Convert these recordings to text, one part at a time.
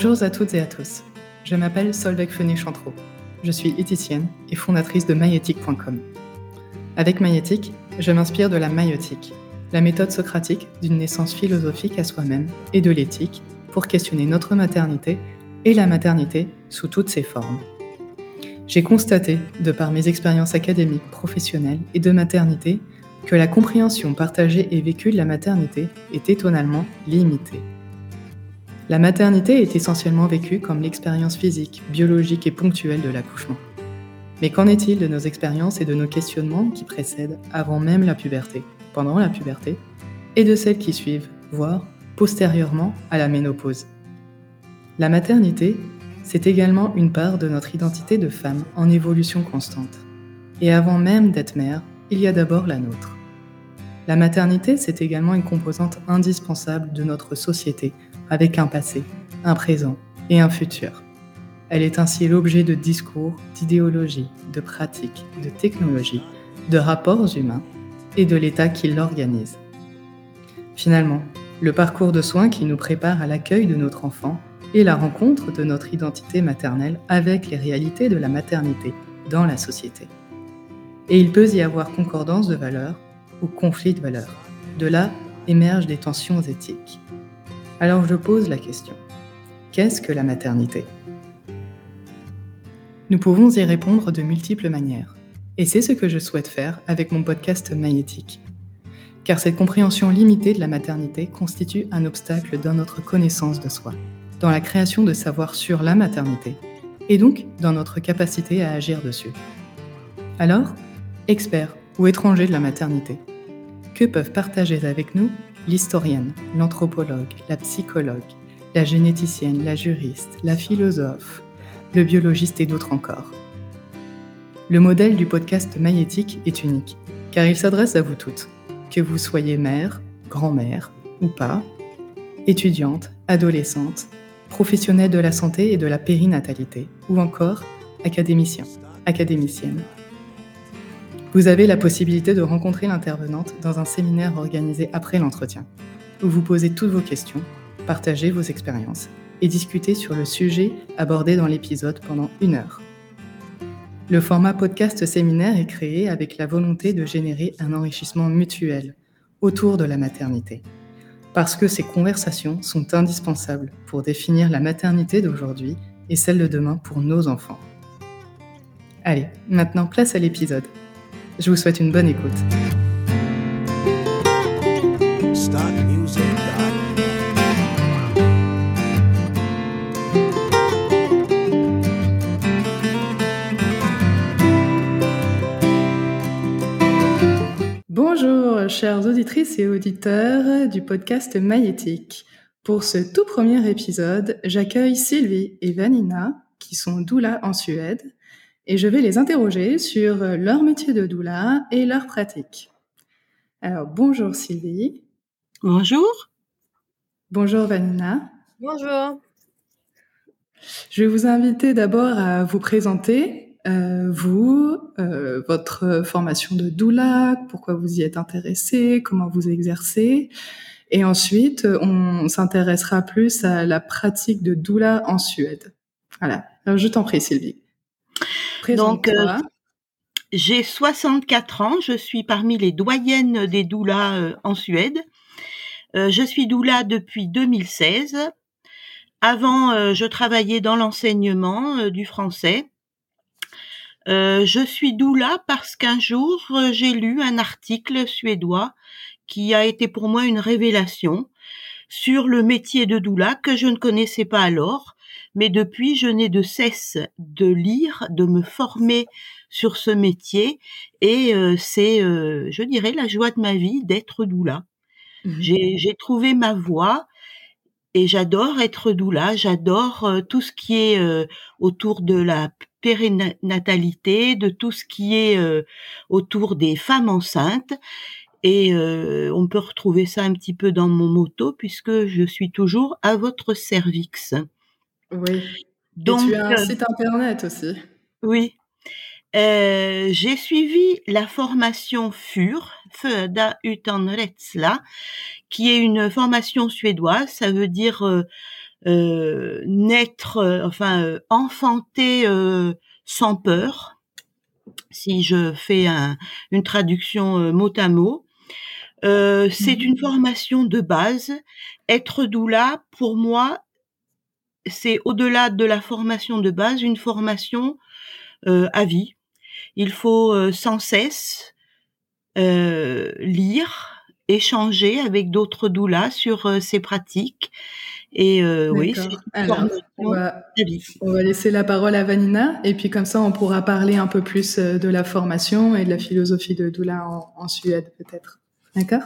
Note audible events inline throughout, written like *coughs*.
Bonjour à toutes et à tous. Je m'appelle Solveig Fenet-Chantreau. Je suis éthicienne et fondatrice de maïeutique.com. Avec maïeutique, je m'inspire de la maïeutique, la méthode socratique d'une naissance philosophique à soi-même et de l'éthique pour questionner notre maternité et la maternité sous toutes ses formes. J'ai constaté, de par mes expériences académiques, professionnelles et de maternité, que la compréhension partagée et vécue de la maternité est étonnamment limitée. La maternité est essentiellement vécue comme l'expérience physique, biologique et ponctuelle de l'accouchement. Mais qu'en est-il de nos expériences et de nos questionnements qui précèdent avant même la puberté, pendant la puberté, et de celles qui suivent, voire postérieurement à la ménopause? La maternité, c'est également une part de notre identité de femme en évolution constante. Et avant même d'être mère, il y a d'abord la nôtre. La maternité, c'est également une composante indispensable de notre société, avec un passé, un présent et un futur. Elle est ainsi l'objet de discours, d'idéologies, de pratiques, de technologies, de rapports humains et de l'État qui l'organise. Finalement, le parcours de soins qui nous prépare à l'accueil de notre enfant et la rencontre de notre identité maternelle avec les réalités de la maternité dans la société. Et il peut y avoir concordance de valeurs ou conflit de valeurs. De là émergent des tensions éthiques. Alors je pose la question. Qu'est-ce que la maternité? Nous pouvons y répondre de multiples manières. Et c'est ce que je souhaite faire avec mon podcast Magnétique. Car cette compréhension limitée de la maternité constitue un obstacle dans notre connaissance de soi, dans la création de savoir sur la maternité, et donc dans notre capacité à agir dessus. Alors, experts ou étrangers de la maternité, que peuvent partager avec nous l'historienne, l'anthropologue, la psychologue, la généticienne, la juriste, la philosophe, le biologiste et d'autres encore. Le modèle du podcast Maïétique est unique, car il s'adresse à vous toutes, que vous soyez mère, grand-mère ou pas, étudiante, adolescente, professionnelle de la santé et de la périnatalité, ou encore académicien, académicienne. Vous avez la possibilité de rencontrer l'intervenante dans un séminaire organisé après l'entretien, où vous posez toutes vos questions, partagez vos expériences et discutez sur le sujet abordé dans l'épisode pendant une heure. Le format podcast séminaire est créé avec la volonté de générer un enrichissement mutuel autour de la maternité, parce que ces conversations sont indispensables pour définir la maternité d'aujourd'hui et celle de demain pour nos enfants. Allez, maintenant place à l'épisode. Je vous souhaite une bonne écoute. Bonjour, chères auditrices et auditeurs du podcast Maïétique. Pour ce tout premier épisode, j'accueille Sylvie et Vanina, qui sont doula en Suède, et je vais les interroger sur euh, leur métier de doula et leur pratique. Alors, bonjour Sylvie. Bonjour. Bonjour Vanina. Bonjour. Je vais vous inviter d'abord à vous présenter, euh, vous, euh, votre formation de doula, pourquoi vous y êtes intéressé, comment vous exercez. Et ensuite, on s'intéressera plus à la pratique de doula en Suède. Voilà. Alors, je t'en prie, Sylvie. Donc, euh, j'ai 64 ans, je suis parmi les doyennes des doulas euh, en Suède. Euh, je suis doula depuis 2016. Avant, je travaillais dans l'enseignement du français. je suis doula parce qu'un jour, j'ai lu un article suédois qui a été pour moi une révélation sur le métier de doula que je ne connaissais pas alors mais depuis, je n'ai de cesse de lire, de me former sur ce métier, et euh, c'est, euh, je dirais, la joie de ma vie d'être doula. Mmh j'ai trouvé ma voie, et j'adore être doula, j'adore euh, tout ce qui est autour de la périnatalité, de tout ce qui est autour des femmes enceintes. Et on peut retrouver ça un petit peu dans mon motto puisque je suis toujours à votre service. Oui. Donc, Et tu as un site internet aussi. Oui. Euh, j'ai suivi la formation FUR, Föda utan rädsla, qui est une formation suédoise. Ça veut dire euh, euh naître, euh, enfin euh, enfanter sans peur. Si je fais une traduction mot à mot, c'est une mhm. formation de base. Être doula, pour moi, c'est au-delà de la formation de base, une formation à vie. Il faut sans cesse euh, lire, échanger avec d'autres doulas sur euh, ces pratiques. Et euh, oui, on va, on va laisser la parole à Vanina et puis comme ça on pourra parler un peu plus de la formation et de la philosophie de doula en, Suède peut-être. D'accord?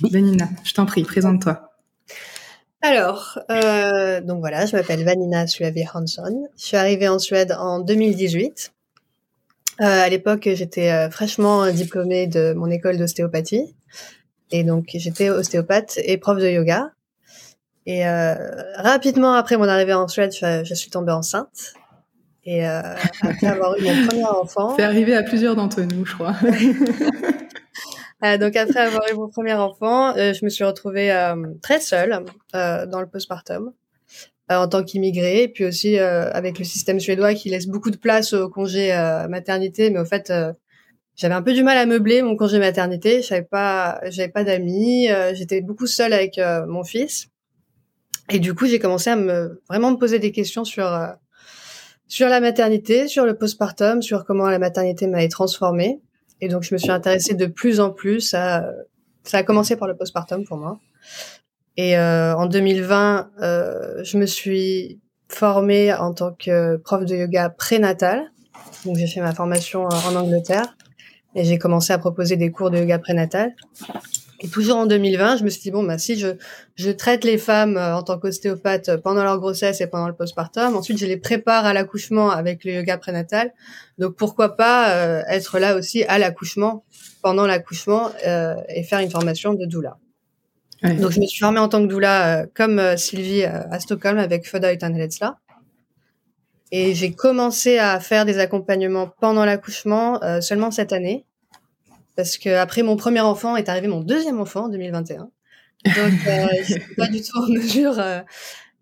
Vanina, je t'en prie, présente-toi. Alors, donc voilà, je m'appelle Vanina Suavi Hansson. Je suis arrivée en Suède en 2018. Euh, à l'époque, j'étais euh, fraîchement diplômée de mon école d'ostéopathie. Et donc, j'étais ostéopathe et prof de yoga. Et euh, rapidement après mon arrivée en Suède, je, suis tombée enceinte. Et après avoir eu mon premier enfant... *laughs* C'est arrivé à plusieurs d'entre nous, je crois. *laughs* donc après avoir eu mon premier enfant, je me suis retrouvée très seule dans le postpartum. Euh, en tant qu'immigré, puis aussi euh, avec le système suédois qui laisse beaucoup de place au congé euh, maternité, mais au fait j'avais un peu du mal à meubler mon congé maternité. J'avais pas, j'avais pas d'amis. j'étais beaucoup seule avec mon fils. Et du coup, j'ai commencé à me vraiment me poser des questions sur sur la maternité, sur le postpartum, sur comment la maternité m'avait transformée. Et donc, je me suis intéressée de plus en plus à. Ça a commencé par le postpartum pour moi. Et euh, en 2020, euh, je me suis formée en tant que prof de yoga prénatal. Donc j'ai fait ma formation en Angleterre et j'ai commencé à proposer des cours de yoga prénatal. Et toujours en 2020, je me suis dit bon bah si je je traite les femmes euh, en tant qu'ostéopathe pendant leur grossesse et pendant le postpartum, ensuite je les prépare à l'accouchement avec le yoga prénatal. Donc pourquoi pas euh, être là aussi à l'accouchement, pendant l'accouchement euh, et faire une formation de doula. Donc, je me suis formée en tant que doula, euh, comme euh, Sylvie euh, à Stockholm avec Foda et Taneletsla. Et j'ai commencé à faire des accompagnements pendant l'accouchement seulement cette année. Parce que après mon premier enfant est arrivé mon deuxième enfant en 2021. Donc, *laughs* je suis pas du tout en mesure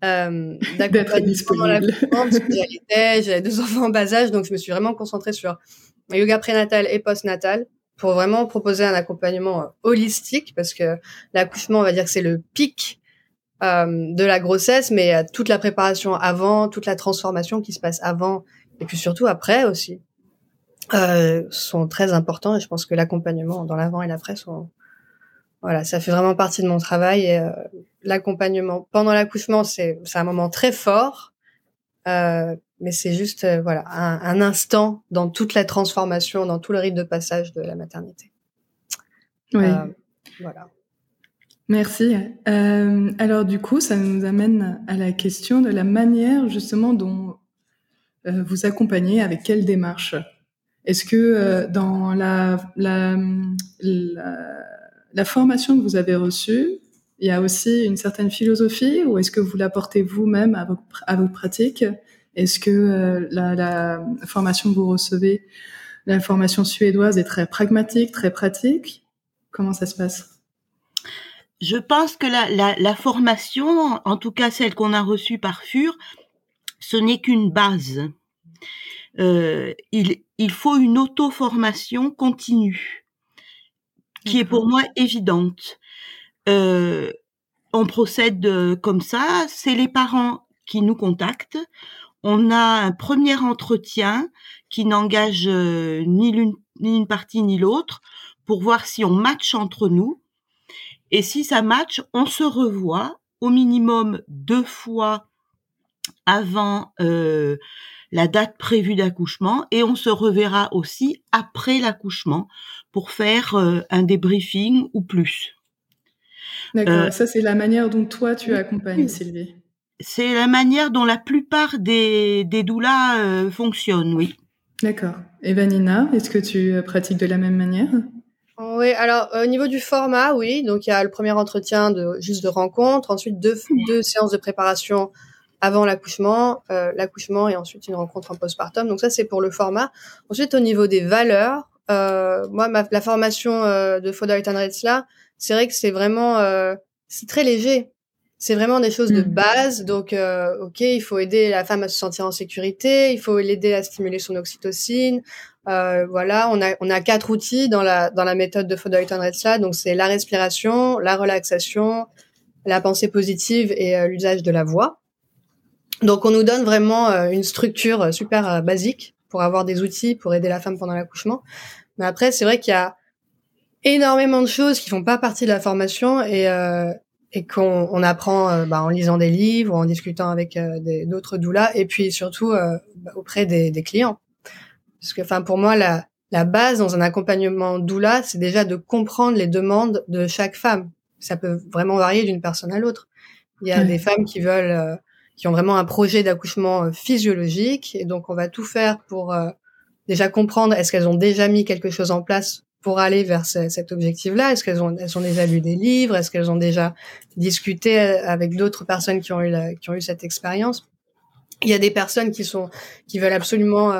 d'accompagner pendant l'accouchement parce que j'avais deux enfants en bas âge. Donc, je me suis vraiment concentrée sur yoga prénatal et postnatal pour vraiment proposer un accompagnement euh, holistique parce que l'accouchement, on va dire que c'est le pic euh, de la grossesse, mais euh, toute la préparation avant, toute la transformation qui se passe avant et puis surtout après aussi euh, sont très importants et je pense que l'accompagnement dans l'avant et l'après sont voilà, ça fait vraiment partie de mon travail et euh, l'accompagnement pendant l'accouchement c'est c'est un moment très fort euh, mais c'est juste euh, voilà un, instant dans toute la transformation, dans tout le rythme de passage de la maternité. Oui. Voilà. Merci. Euh, alors du coup, ça nous amène à la question de la manière justement dont vous accompagnez, avec quelle démarche? Est-ce que dans la, formation que vous avez reçue, il y a aussi une certaine philosophie ou est-ce que vous l'apportez vous-même à, à vos pratiques? Est-ce que euh, la, formation que vous recevez, la formation suédoise est très pragmatique, très pratique? Comment ça se passe? Je pense que la, formation, en tout cas celle qu'on a reçue par FUR, ce n'est qu'une base. Euh, il, faut une auto-formation continue, qui est pour moi évidente. Euh, on procède comme ça, c'est les parents qui nous contactent on a un premier entretien qui n'engage euh, ni l'une ni une partie ni l'autre pour voir si on match entre nous. Et si ça match, on se revoit au minimum deux fois avant euh, la date prévue d'accouchement et on se reverra aussi après l'accouchement pour faire euh, un débriefing ou plus. D'accord, ça c'est la manière dont toi tu accompagnes Sylvie c'est la manière dont la plupart des, des doulas euh, fonctionnent, oui. D'accord. Et Vanina, est-ce que tu euh, pratiques de la même manière? Oui, alors au niveau du format, oui. Donc il y a le premier entretien de juste de rencontre, ensuite deux, deux séances de préparation avant l'accouchement, euh, l'accouchement et ensuite une rencontre en postpartum. Donc ça c'est pour le format. Ensuite au niveau des valeurs, moi, la formation de Fodder là, c'est vrai que c'est vraiment, c'est très léger. C'est vraiment des choses de mm. base. Donc, ok, il faut aider la femme à se sentir en sécurité, il faut l'aider à stimuler son oxytocine, euh, voilà, on a, on a quatre outils dans la, dans la méthode de Fodor-Retzla. Donc, c'est la respiration, la relaxation, la pensée positive et euh, l'usage de la voix. Donc, on nous donne vraiment euh, une structure super basique pour avoir des outils pour aider la femme pendant l'accouchement. Mais après, c'est vrai qu'il y a énormément de choses qui font pas partie de la formation et, et qu'on on apprend bah, en lisant des livres, ou en discutant avec d'autres doulas et puis surtout bah, auprès des, des clients. Parce que, enfin, pour moi, la, la base dans un accompagnement doula, c'est déjà de comprendre les demandes de chaque femme. Ça peut vraiment varier d'une personne à l'autre. Il y a des femmes qui veulent, euh, qui ont vraiment un projet d'accouchement euh, physiologique, et donc on va tout faire pour euh, déjà comprendre est-ce qu'elles ont déjà mis quelque chose en place pour aller vers cet objectif-là? Est-ce qu'elles ont, elles ont déjà lu des livres? Est-ce qu'elles ont déjà discuté avec d'autres personnes qui ont eu qui ont eu cette expérience? Il y a des personnes qui sont qui veulent absolument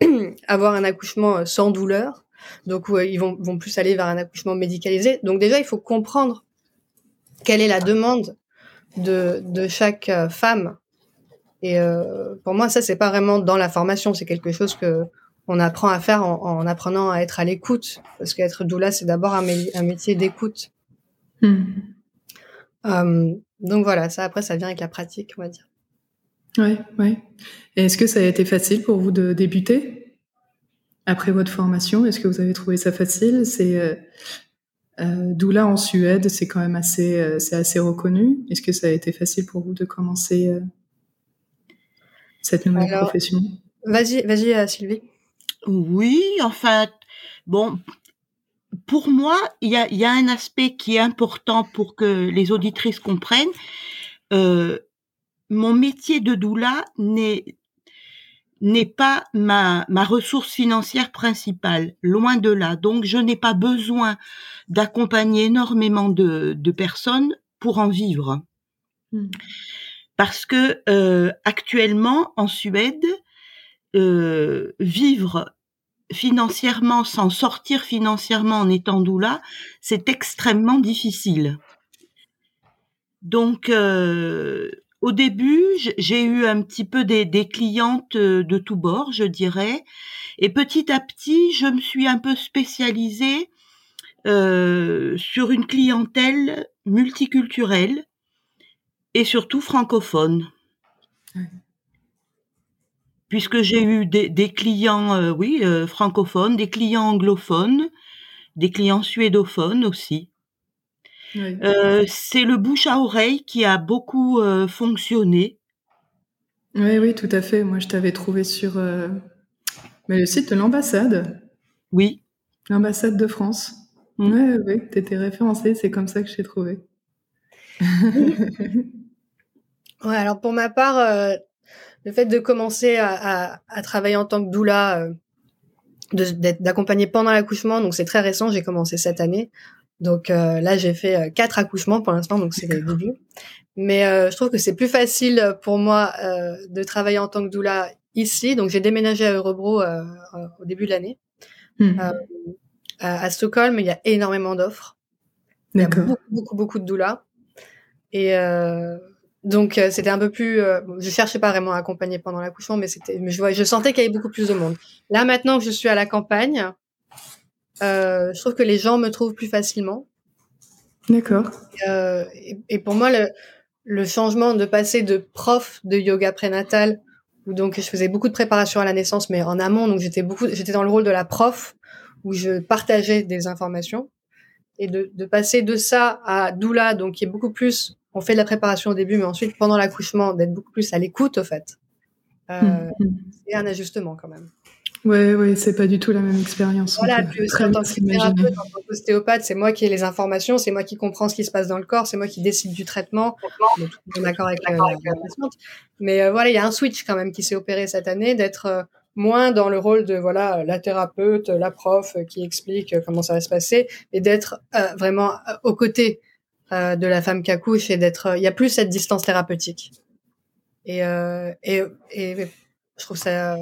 *clears throat* avoir un accouchement euh, sans douleur. Donc, ils vont, vont plus aller vers un accouchement médicalisé. Donc, déjà, il faut comprendre quelle est la demande de, de chaque euh, femme. Et euh, pour moi, ça, c'est pas vraiment dans la formation. C'est quelque chose que on apprend à faire en, en apprenant à être à l'écoute. Parce qu'être doula, c'est d'abord un, un, métier d'écoute. Hmm. Euh, donc voilà, ça après, ça vient avec la pratique, on va dire. Oui, oui. Est-ce que ça a été facile pour vous de débuter? Après votre formation Est-ce que vous avez trouvé ça facile? C'est euh, euh, doula en Suède, c'est quand même assez, euh, c'est assez reconnu. Est-ce que ça a été facile pour vous de commencer euh, cette nouvelle profession? Vas-y, vas-y, Sylvie. Oui, enfin, bon, pour moi, il y a, y a, un aspect qui est important pour que les auditrices comprennent. Euh, mon métier de doula n'est n'est pas ma, ma ressource financière principale, loin de là. Donc, je n'ai pas besoin d'accompagner énormément de, de, personnes pour en vivre. Hmm. Parce que euh, actuellement, en Suède, euh, vivre financièrement, sans sortir financièrement en étant doula, c'est extrêmement difficile. Donc, euh, au début, j'ai eu un petit peu des, clientes euh, de tous bords, je dirais. Et petit à petit, je me suis un peu spécialisée euh, sur une clientèle multiculturelle et surtout francophone. Puisque j'ai eu des, clients, euh, oui, francophones, des clients anglophones, des clients suédophones aussi. Euh, c'est le bouche à oreille qui a beaucoup euh, fonctionné. Oui, oui, tout à fait. Moi, je t'avais trouvé sur euh, mais le site de l'ambassade. Oui. L'ambassade de France. Oui, oui, tu étais référencée, c'est comme ça que je t'ai trouvé. *laughs* ouais, alors pour ma part, le fait de commencer à, à, travailler en tant que doula, d'accompagner pendant l'accouchement, donc c'est très récent, j'ai commencé cette année. Donc euh, là, j'ai fait euh, quatre accouchements pour l'instant, donc c'est le début. Mais euh, je trouve que c'est plus facile pour moi de travailler en tant que doula ici. Donc j'ai déménagé à Eurobro au début de l'année. Hmm. À, Stockholm, il y a énormément d'offres. Il y a beaucoup, beaucoup, beaucoup de doulas. Et donc c'était un peu plus. je cherchais pas vraiment à accompagner pendant l'accouchement, mais c'était. Je, je sentais qu'il y avait beaucoup plus de monde. Là maintenant que je suis à la campagne, euh, je trouve que les gens me trouvent plus facilement. D'accord. Euh, et, pour moi, le, le, changement de passer de prof de yoga prénatal, où donc je faisais beaucoup de préparation à la naissance, mais en amont, donc j'étais beaucoup, j'étais dans le rôle de la prof, où je partageais des informations, et de, de passer de ça à doula, donc qui est beaucoup plus, on fait de la préparation au début, mais ensuite pendant l'accouchement, d'être beaucoup plus à l'écoute, au fait. Euh, mmh. C'est un ajustement quand même. Ouais, ouais, c'est pas du tout la même expérience. Voilà, puis aussi en tant que thérapeute, en tant qu'ostéopathe, c'est moi qui ai les informations, c'est moi qui comprends ce qui se passe dans le corps, c'est moi qui décide du traitement. D'accord avec euh, la, patiente. Mais euh, voilà, il y a un switch quand même qui s'est opéré cette année, d'être euh, moins dans le rôle de voilà la thérapeute, la prof qui explique comment ça va se passer, et d'être vraiment aux côtés de la femme qui accouche et d'être. Il y a plus cette distance thérapeutique. Et, et, et je trouve ça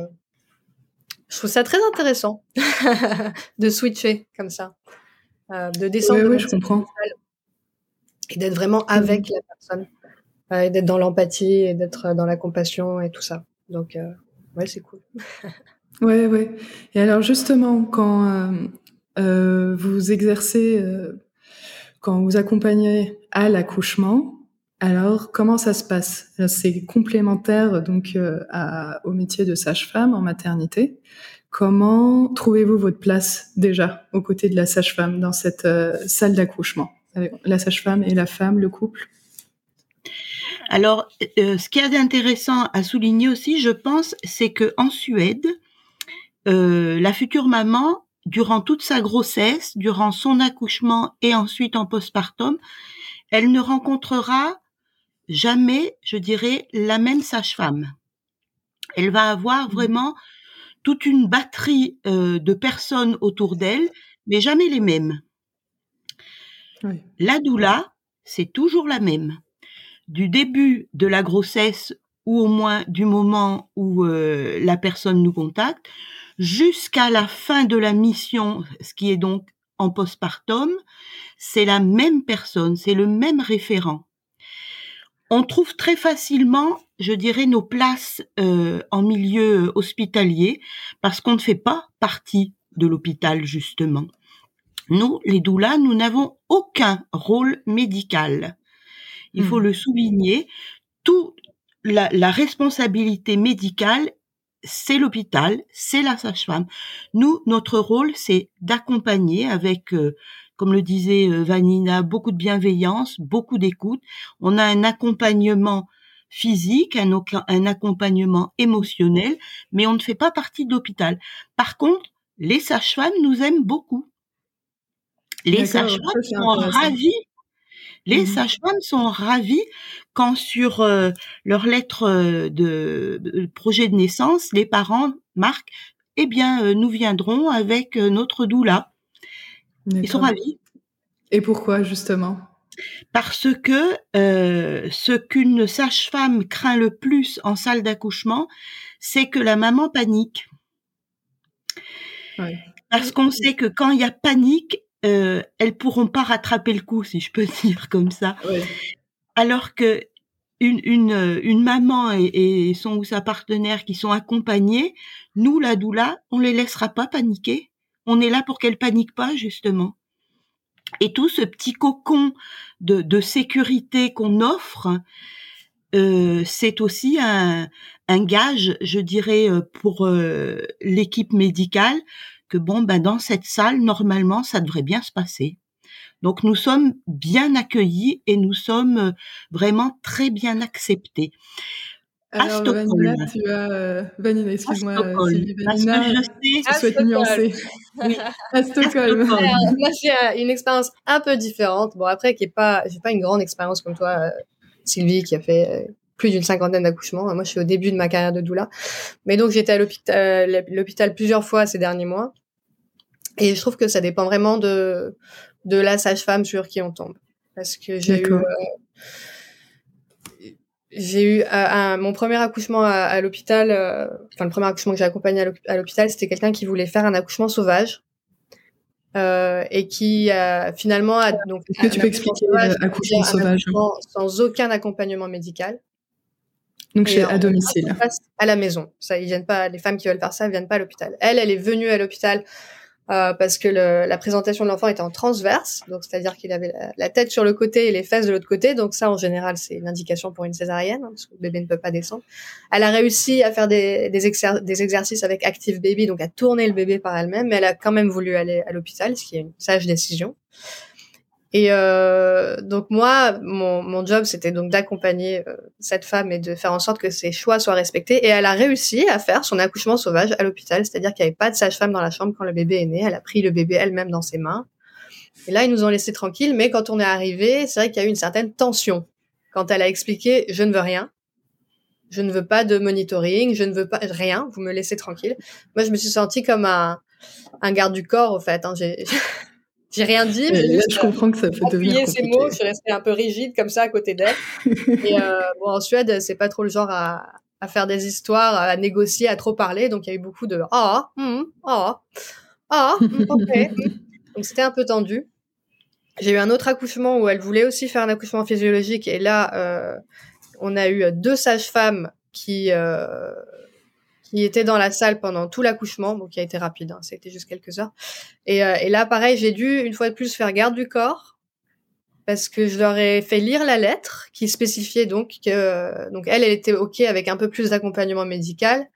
je trouve ça très intéressant *laughs* de switcher comme ça, euh, de descendre. Oui, je comprends. Et d'être vraiment avec la personne, euh, et d'être dans l'empathie, et d'être dans la compassion et tout ça. Donc, euh, ouais, c'est cool. *laughs* ouais, ouais. Et alors, justement, quand vous exercez, quand vous accompagnez à l'accouchement, alors, comment ça se passe? C'est complémentaire donc euh, au métier de sage-femme en maternité. Comment trouvez-vous votre place déjà aux côtés de la sage-femme dans cette euh, salle d'accouchement? La sage-femme et la femme, le couple? Alors, euh, ce qui est intéressant à souligner aussi, je pense, c'est que en Suède, la future maman, durant toute sa grossesse, durant son accouchement et ensuite en postpartum, elle ne rencontrera jamais, je dirais, la même sage-femme. Elle va avoir mmh. vraiment toute une batterie euh, de personnes autour d'elle, mais jamais les mêmes. La doula, c'est toujours la même. Du début de la grossesse, ou au moins du moment où euh, la personne nous contacte, jusqu'à la fin de la mission, ce qui est donc en postpartum, c'est la même personne, c'est le même référent on trouve très facilement, je dirais, nos places euh, en milieu hospitalier parce qu'on ne fait pas partie de l'hôpital justement. Nous, les doulas, nous n'avons aucun rôle médical. Il faut hmm. le souligner. Tout la, la responsabilité médicale, c'est l'hôpital, c'est la sage-femme. Nous, notre rôle, c'est d'accompagner avec euh, comme le disait euh, Vanina, beaucoup de bienveillance, beaucoup d'écoute. On a un accompagnement physique, un, un accompagnement émotionnel, mais on ne fait pas partie de l'hôpital. Par contre, les sages-femmes nous aiment beaucoup. Les sages-femmes sont ravis. Les mmh sages-femmes sont ravis quand sur euh, leur lettre euh, de, projet de naissance, les parents marquent eh bien, nous viendrons avec notre doula. Ils sont ravis. Et pourquoi justement? Parce que euh, ce qu'une sage-femme craint le plus en salle d'accouchement, c'est que la maman panique. Parce qu'on sait que quand il y a panique, euh, elles pourront pas rattraper le coup, si je peux *laughs* dire comme ça. Alors que une, une, une maman et, et, son ou sa partenaire qui sont accompagnés, nous, la doula, on les laissera pas paniquer. On est là pour qu'elle panique pas, justement. Et tout ce petit cocon de, sécurité qu'on offre, euh, c'est aussi un, gage, je dirais, euh, pour euh, l'équipe médicale, que bon, ben dans cette salle, normalement, ça devrait bien se passer. Donc nous sommes bien accueillis et nous sommes vraiment très bien acceptés. Alors, Vanina, tu as. Euh, Vanina, excuse-moi. Vanina, je sais. Tu nuancer. *laughs* Oui, à Stockholm. moi, j'ai euh, une expérience un peu différente. Bon, après, qui est pas, j'ai pas une grande expérience comme toi, euh, Sylvie, qui a fait plus d'une cinquantaine d'accouchements. Moi, je suis au début de ma carrière de doula. Mais donc, j'étais à l'hôpital, l'hôpital plusieurs fois ces derniers mois. Et je trouve que ça dépend vraiment de, de la sage-femme sur qui on tombe. Parce que j'ai eu, j'ai eu euh, mon premier accouchement à, l'hôpital, euh, enfin le premier accouchement que j'ai accompagné à l'hôpital, c'était quelqu'un qui voulait faire un accouchement sauvage euh, et qui finalement a donc. Est-ce que tu peux expliquer l'accouchement sauvage Sans aucun accompagnement médical. Donc chez, à domicile. À la maison. Ça, ils viennent pas. Les femmes qui veulent faire ça viennent pas à l'hôpital. Elle, elle est venue à l'hôpital euh, parce que le, la présentation de l'enfant était en transverse, donc c'est-à-dire qu'il avait la, tête sur le côté et les fesses de l'autre côté. Donc ça, en général, c'est une indication pour une césarienne, hein, parce que le bébé ne peut pas descendre. Elle a réussi à faire des, des, des exercices avec Active Baby, donc à tourner le bébé par elle-même, mais elle a quand même voulu aller à l'hôpital, ce qui est une sage décision. Et euh, donc moi, mon, job, c'était donc d'accompagner euh, cette femme et de faire en sorte que ses choix soient respectés. Et elle a réussi à faire son accouchement sauvage à l'hôpital, c'est-à-dire qu'il n'y avait pas de sage-femme dans la chambre quand le bébé est né. Elle a pris le bébé elle-même dans ses mains. Et là, ils nous ont laissé tranquilles. Mais quand on est arrivé, c'est vrai qu'il y a eu une certaine tension quand elle a expliqué je ne veux rien. Je ne veux pas de monitoring, je ne veux pas rien, vous me laissez tranquille. Moi, je me suis sentie comme un, un garde du corps, au fait. Hein. J'ai *laughs* j'ai rien dit. Mais je comprends que ça peut devenir compliqué. mots, je suis restée un peu rigide comme ça à côté d'elle. et euh, *laughs* bon, en Suède, c'est pas trop le genre à, à faire des histoires, à négocier, à trop parler. Donc il y a eu beaucoup de ah, hmm, ah, ah, hmm, ok. donc c'était un peu tendu. J'ai eu un autre accouchement où elle voulait aussi faire un accouchement physiologique et là euh, on a eu deux sages-femmes qui euh, qui étaient dans la salle pendant tout l'accouchement, donc qui a été rapide, hein, ça a été juste quelques heures. Et, euh, et là pareil, j'ai dû une fois de plus faire garde du corps parce que je leur ai fait lire la lettre qui spécifiait donc que donc elle elle était ok avec un peu plus d'accompagnement médical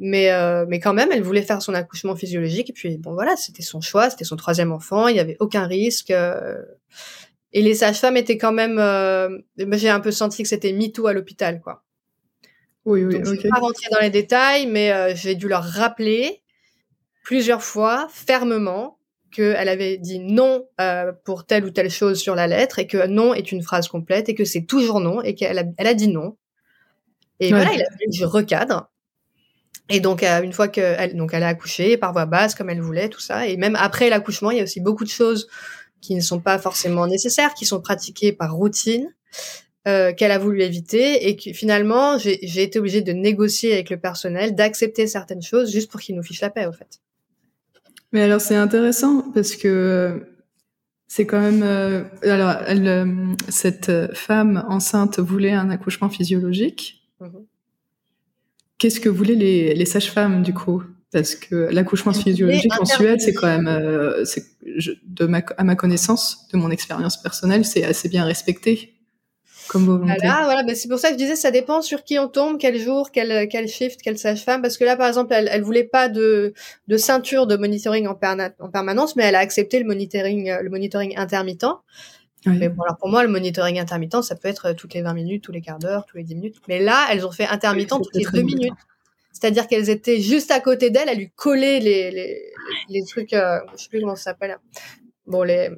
mais euh, mais quand même elle voulait faire son accouchement physiologique et puis bon voilà c'était son choix c'était son troisième enfant il y avait aucun risque euh, et les sages-femmes étaient quand même euh, j'ai un peu senti que c'était MeToo à l'hôpital quoi oui oui donc, je vais pas rentrer dans les détails mais euh, j'ai dû leur rappeler plusieurs fois fermement qu'elle avait dit non euh, pour telle ou telle chose sur la lettre et que non est une phrase complète et que c'est toujours non et qu'elle a, elle a dit non. Et ouais. voilà, il a fallu que je recadre. Et donc, euh, une fois qu'elle donc elle a accouché par voie basse comme elle voulait, tout ça. Et même après l'accouchement, il y a aussi beaucoup de choses qui ne sont pas forcément nécessaires, qui sont pratiquées par routine, euh, qu'elle a voulu éviter. Et que finalement, j'ai été obligée de négocier avec le personnel, d'accepter certaines choses juste pour qu'ils nous fichent la paix, au fait. Mais alors c'est intéressant parce que c'est quand même euh, alors elle, euh, cette femme enceinte voulait un accouchement physiologique. Mm -hmm. Qu'est-ce que voulaient les, les sages-femmes du coup? Parce que l'accouchement physiologique en Suède, c'est quand même, euh, je, de ma, à ma connaissance, de mon expérience personnelle, c'est assez bien respecté comme volonté. Voilà, voilà, mais c'est pour ça que je disais, ça dépend sur qui on tombe, quel jour, quel, quel shift, quelle sage-femme, parce que là, par exemple, elle, elle voulait pas de, de ceinture de monitoring en, en permanence, mais elle a accepté le monitoring, le monitoring intermittent. Oui. Mais bon, alors pour moi, le monitoring intermittent, ça peut être toutes les 20 minutes, tous les quarts d'heure, tous les 10 minutes. Mais là, elles ont fait intermittent oui, toutes les deux minutes. C'est-à-dire qu'elles étaient juste à côté d'elle, elle lui collait les, les, les trucs, euh, je sais plus comment ça s'appelle. Bon, les,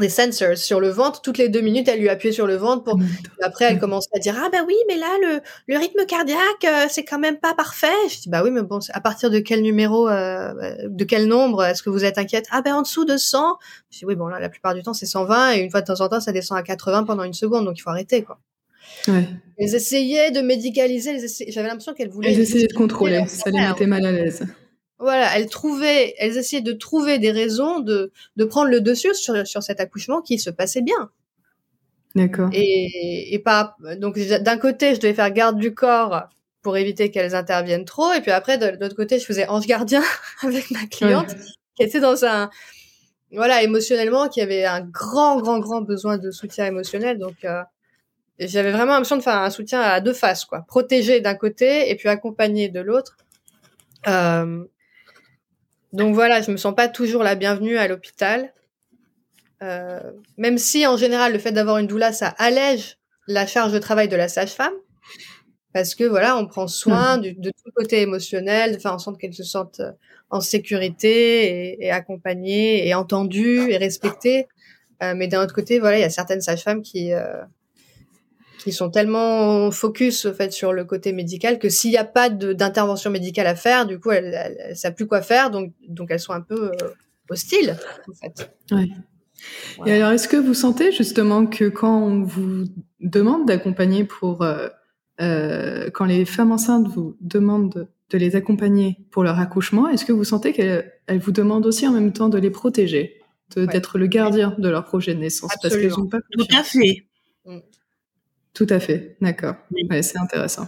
les sensors sur le ventre. Toutes les deux minutes, elle lui appuyait sur le ventre pour. Après, elle commençait à dire ah bah oui, mais là le, le rythme cardiaque euh, c'est quand même pas parfait. Je dis bah oui, mais bon, à partir de quel numéro, euh, de quel nombre est-ce que vous êtes inquiète Ah ben en dessous de 100. Je dis oui bon là la plupart du temps c'est 120 et une fois de temps en temps ça descend à 80 pendant une seconde donc il faut arrêter quoi. Ouais. Elles essayaient de médicaliser, essayaient... j'avais l'impression qu'elles voulaient. Elles essayaient de contrôler, ça les mettait mal à l'aise voilà, elles trouvaient, elles essayaient de trouver des raisons de, de prendre le dessus sur, sur cet accouchement qui se passait bien. D'accord. Et, et pas, donc d'un côté, je devais faire garde du corps pour éviter qu'elles interviennent trop, et puis après, de, de l'autre côté, je faisais ange gardien *laughs* avec ma cliente, ouais. qui était dans un, voilà, émotionnellement, qui avait un grand, grand, grand besoin de soutien émotionnel, donc euh, j'avais vraiment l'impression de faire un soutien à deux faces, quoi, protéger d'un côté et puis accompagner de l'autre. Euh, donc voilà, je me sens pas toujours la bienvenue à l'hôpital. Euh, même si en général le fait d'avoir une doula ça allège la charge de travail de la sage-femme parce que voilà on prend soin mmh. du, de tout côté émotionnel de faire en sorte qu'elle se sente en sécurité et, et accompagnée et entendue et respectée euh, mais d'un autre côté voilà il y a certaines sages-femmes qui euh, qui sont tellement focus au fait sur le côté médical que s'il n'y a pas d'intervention médicale à faire, du coup, elles, elles, savent plus quoi faire, donc donc elles sont un peu euh, hostiles en fait. Ouais. Voilà. Et alors, est-ce que vous sentez justement que quand on vous demande d'accompagner pour euh, euh, quand les femmes enceintes vous demandent de les accompagner pour leur accouchement, est-ce que vous sentez qu'elles vous demandent aussi en même temps de les protéger, d'être ouais. le gardien de leur projet de naissance? Absolument. parce qu'elles ont pas tout à fait. Tout à fait, d'accord. Ouais, c'est intéressant.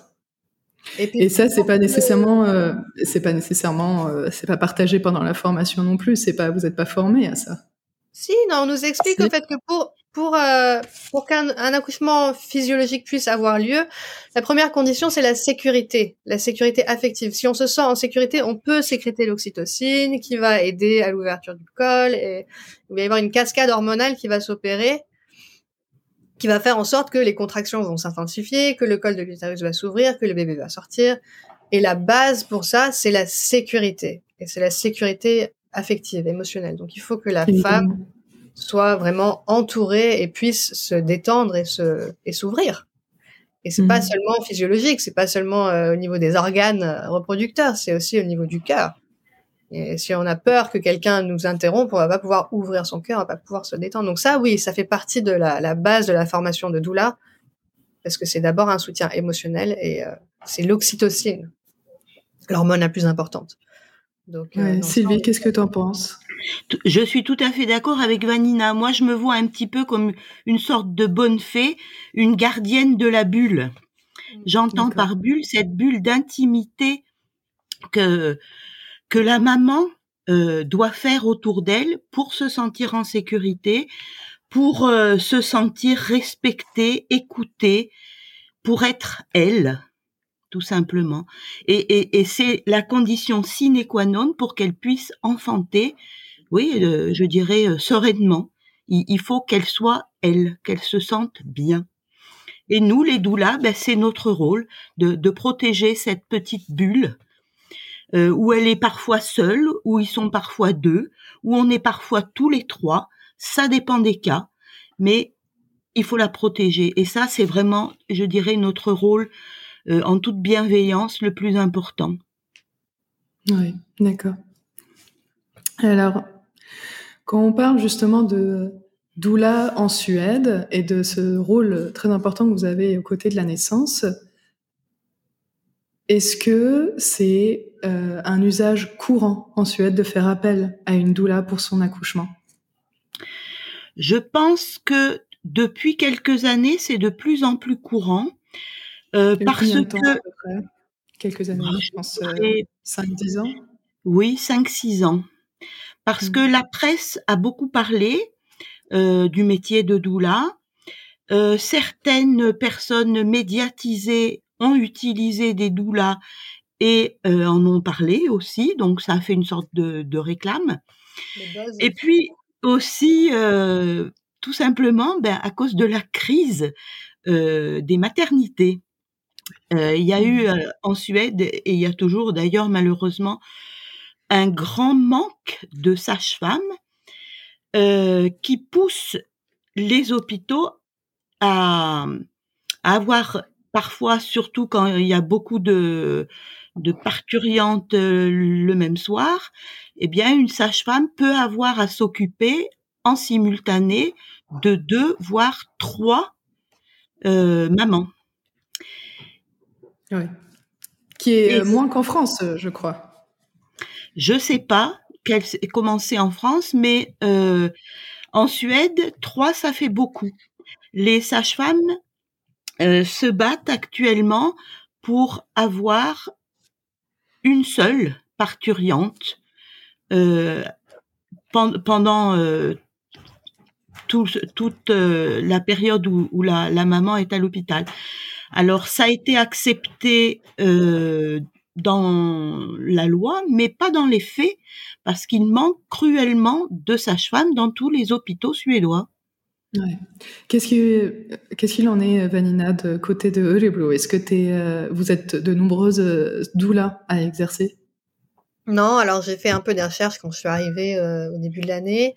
Et, puis, et ça, c'est pas nécessairement, euh, c'est pas nécessairement, euh, c'est pas partagé pendant la formation non plus. C'est pas, vous êtes pas formé à ça. Si, non, on nous explique au fait que pour pour euh, pour qu'un accouchement physiologique puisse avoir lieu, la première condition c'est la sécurité, la sécurité affective. Si on se sent en sécurité, on peut sécréter l'oxytocine qui va aider à l'ouverture du col et il va y avoir une cascade hormonale qui va s'opérer qui va faire en sorte que les contractions vont s'intensifier, que le col de l'utérus va s'ouvrir, que le bébé va sortir. Et la base pour ça, c'est la sécurité. Et c'est la sécurité affective, émotionnelle. Donc il faut que la oui. femme soit vraiment entourée et puisse se détendre et se et s'ouvrir. Et c'est mmh. pas seulement physiologique, c'est pas seulement euh, au niveau des organes reproducteurs, c'est aussi au niveau du cœur. Et si on a peur que quelqu'un nous interrompe, on va pas pouvoir ouvrir son cœur, on va pas pouvoir se détendre. Donc ça, oui, ça fait partie de la, la base de la formation de doula, parce que c'est d'abord un soutien émotionnel et, euh, c'est l'oxytocine, l'hormone la plus importante. Donc, Sylvie, qu'est-ce que tu en penses? Je suis tout à fait d'accord avec Vanina. Moi, je me vois un petit peu comme une sorte de bonne fée, une gardienne de la bulle. J'entends par bulle cette bulle d'intimité que que la maman euh, doit faire autour d'elle pour se sentir en sécurité, pour euh, se sentir respectée, écoutée, pour être elle, tout simplement. Et, et, et c'est la condition sine qua non pour qu'elle puisse enfanter, oui, euh, je dirais sereinement. Il, il faut qu'elle soit elle, qu'elle se sente bien. Et nous, les doulas, ben, c'est notre rôle de, de protéger cette petite bulle euh, où elle est parfois seule, où ils sont parfois deux, où on est parfois tous les trois. Ça dépend des cas, mais il faut la protéger. Et ça, c'est vraiment, je dirais, notre rôle euh, en toute bienveillance le plus important. Oui, d'accord. Alors, quand on parle justement de doula en Suède et de ce rôle très important que vous avez aux côtés de la naissance, est-ce que c'est euh, un usage courant en Suède de faire appel à une doula pour son accouchement? Je pense que depuis quelques années, c'est de plus en plus courant. Euh, parce que quelques années, je pense 5-10 euh, ans. Oui, 5-6 ans. Parce mmh. que la presse a beaucoup parlé du métier de doula. certaines personnes médiatisées ont utilisé des doulas et euh, en ont parlé aussi, donc ça a fait une sorte de, de réclame. Et puis aussi, euh, tout simplement, ben, à cause de la crise euh, des maternités. Il y a eu mmh. en Suède, et il y a toujours d'ailleurs malheureusement, un grand manque de sages-femmes qui poussent les hôpitaux à, à avoir parfois, surtout quand il y a beaucoup de, de parturiantes euh, le même soir, eh bien, une sage-femme peut avoir à s'occuper en simultané de deux, voire trois euh, mamans. Oui. Qui est moins qu'en France, je crois. Je sais pas quelle commencé en France, mais euh, en Suède, trois, ça fait beaucoup. Les sages-femmes euh, se battent actuellement pour avoir une seule parturiante euh, pendant euh, toute la période où, la, maman est à l'hôpital. Alors ça a été accepté dans la loi, mais pas dans les faits, parce qu'il manque cruellement de sages-femmes dans tous les hôpitaux suédois. Qu'est-ce qu'il en est, Vanina, de côté de Örebro? Est-ce que euh, vous êtes de nombreuses euh, doulas à exercer? Non, alors j'ai fait un peu des recherches quand je suis arrivée euh, au début de l'année.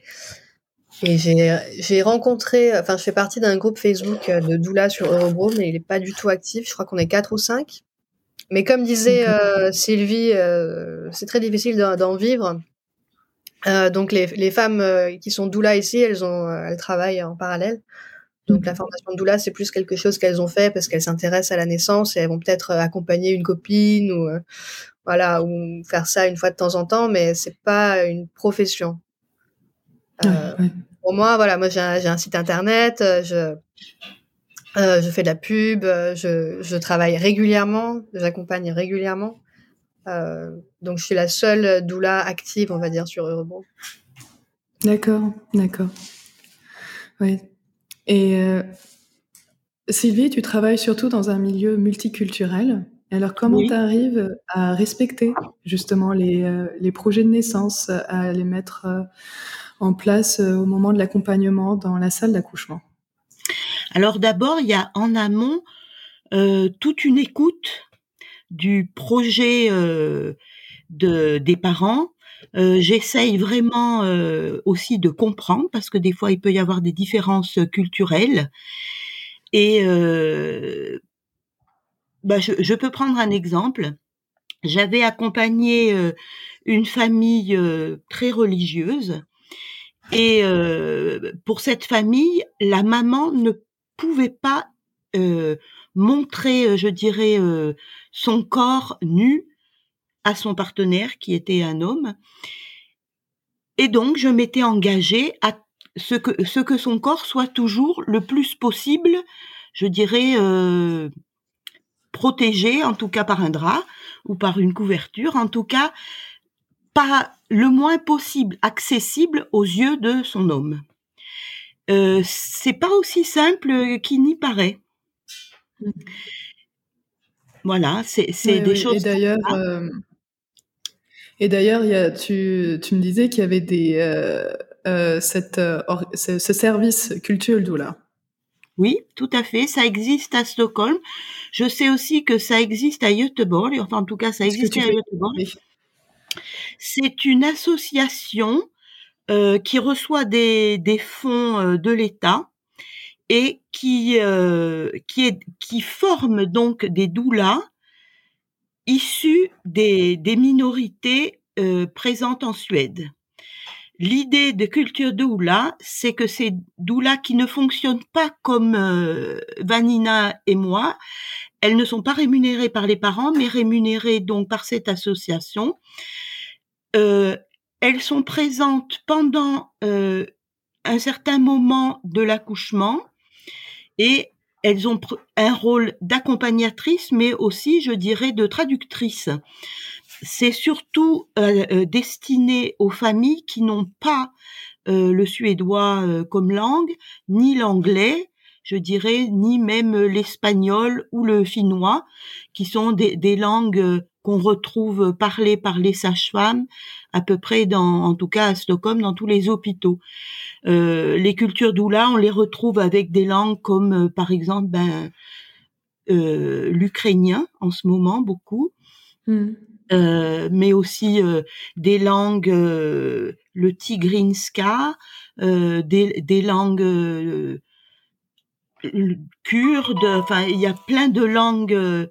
Et j'ai rencontré, enfin, je fais partie d'un groupe Facebook de doulas sur Örebro, mais il n'est pas du tout actif. Je crois qu'on est quatre ou cinq. Mais comme disait Sylvie, c'est très difficile d'en vivre. Euh, donc les, les femmes euh, qui sont doula ici, elles ont, euh, elles travaillent en parallèle. Donc la formation de doula, c'est plus quelque chose qu'elles ont fait parce qu'elles s'intéressent à la naissance et elles vont peut-être accompagner une copine ou voilà ou faire ça une fois de temps en temps, mais c'est pas une profession. Pour moi, voilà, moi j'ai un, un, site internet, je je fais de la pub, je, je travaille régulièrement, j'accompagne régulièrement. Euh, donc je suis la seule doula active, on va dire, sur Eurobond. D'accord, d'accord. Oui. Et euh, Sylvie, tu travailles surtout dans un milieu multiculturel. Alors comment tu arrives à respecter justement les, euh, les, projets de naissance, à les mettre en place au moment de l'accompagnement dans la salle d'accouchement? Alors d'abord, il y a en amont toute une écoute du projet euh, de, des parents. Euh, J'essaye vraiment euh, aussi de comprendre parce que des fois il peut y avoir des différences culturelles. Et euh, bah, je, je, peux prendre un exemple. J'avais accompagné euh, une famille très religieuse et pour cette famille, la maman ne pouvait pas montrer, je dirais, son corps nu à son partenaire qui était un homme. Et donc, je m'étais engagée à ce que, ce que son corps soit toujours le plus possible, je dirais, euh, protégé, en tout cas par un drap ou par une couverture, en tout cas pas le moins possible accessible aux yeux de son homme. Euh, c'est pas aussi simple qu'il n'y paraît. Voilà, c'est des choses. Et d'ailleurs, euh, et d'ailleurs, tu, tu me disais qu'il y avait des euh, euh, cette, euh, ce, service culturel doula. Oui, tout à fait. Ça existe à Stockholm. Je sais aussi que ça existe à Göteborg. Enfin, en tout cas, ça existe à Göteborg. C'est une association qui reçoit des, des fonds de l'État et qui euh, qui est qui forme donc des doulas issus des, des minorités présentes en Suède. L'idée de culture doula, c'est que ces doulas qui ne fonctionnent pas comme euh, Vanina et moi, elles ne sont pas rémunérées par les parents, mais rémunérées donc par cette association. Euh, elles sont présentes pendant euh, un certain moment de l'accouchement et elles ont un rôle d'accompagnatrice, mais aussi, je dirais, de traductrice. C'est surtout euh, euh, destiné aux familles qui n'ont pas euh, le suédois comme langue, ni l'anglais, je dirais, ni même l'espagnol ou le finnois, qui sont des, langues qu'on retrouve parlées par les sages-femmes, à peu près dans, en tout cas à Stockholm, dans tous les hôpitaux. les cultures doula, on les retrouve avec des langues comme, par exemple, ben, l'ukrainien en ce moment beaucoup. Euh, mais aussi euh, des langues, euh, le tigrinska, des, des, langues kurdes. Enfin, il y a plein de langues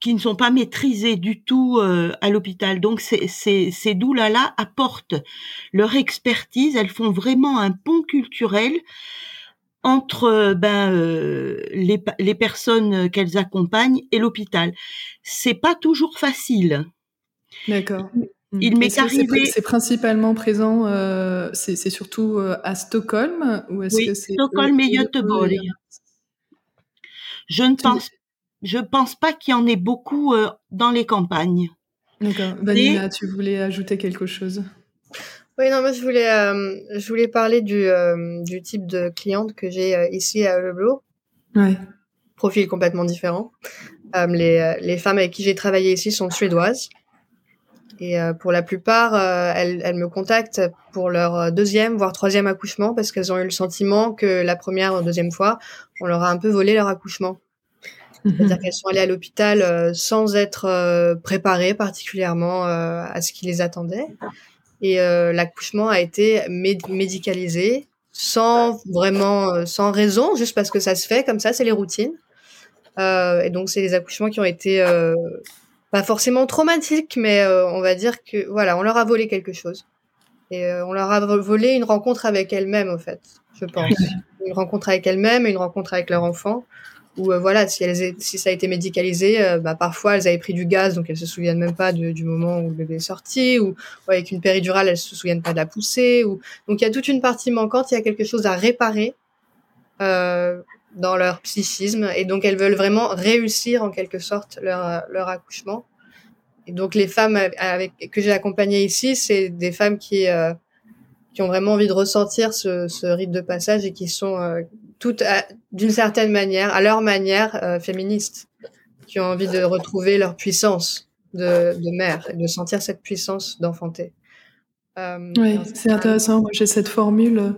qui ne sont pas maîtrisées du tout à l'hôpital. Donc, ces, ces, doulas-là apportent leur expertise. Elles font vraiment un pont culturel entre euh, ben euh, les, les personnes qu'elles accompagnent et l'hôpital. C'est pas toujours facile. D'accord. Il m'est arrivé. C'est principalement présent. Euh, c'est surtout euh, à Stockholm ou est-ce oui, que c'est Stockholm et Göteborg. Je ne pense, je pense pas qu'il y en ait beaucoup dans les campagnes. D'accord. Vanina, tu voulais ajouter quelque chose? Oui, non, moi je voulais, euh, je voulais parler du, euh, du type de cliente que j'ai euh, ici à Leblo. Ouais. Profil complètement différent. les, les femmes avec qui j'ai travaillé ici sont suédoises. Et pour la plupart, elles, elles, me contactent pour leur deuxième, voire troisième accouchement parce qu'elles ont eu le sentiment que la première ou deuxième fois, on leur a un peu volé leur accouchement. Mhm. C'est-à-dire qu'elles sont allées à l'hôpital sans être préparées particulièrement à ce qui les attendait et euh, l'accouchement a été médicalisé sans vraiment euh, sans raison juste parce que ça se fait comme ça c'est les routines euh, et donc c'est des accouchements qui ont été euh, pas forcément traumatiques mais euh, on va dire que voilà on leur a volé quelque chose et on leur a volé une rencontre avec elles-mêmes en fait je pense une rencontre avec elles-mêmes et une rencontre avec leur enfant ou euh, voilà, si, elles, si ça a été médicalisé, euh, bah, parfois elles avaient pris du gaz, donc elles se souviennent même pas du moment où le bébé est sorti, ou, avec une péridurale, elles se souviennent pas de la poussée. Ou... Donc il y a toute une partie manquante, il y a quelque chose à réparer euh, dans leur psychisme, et donc elles veulent vraiment réussir en quelque sorte leur, leur accouchement. Et donc les femmes avec, que j'ai accompagnées ici, c'est des femmes qui, euh, qui ont vraiment envie de ressentir ce, ce rite de passage et qui sont euh, toutes d'une certaine manière, à leur manière, euh, féministes, qui ont envie de retrouver leur puissance de, de mère et de sentir cette puissance d'enfanter. Euh, oui, c'est intéressant. Moi, j'ai cette formule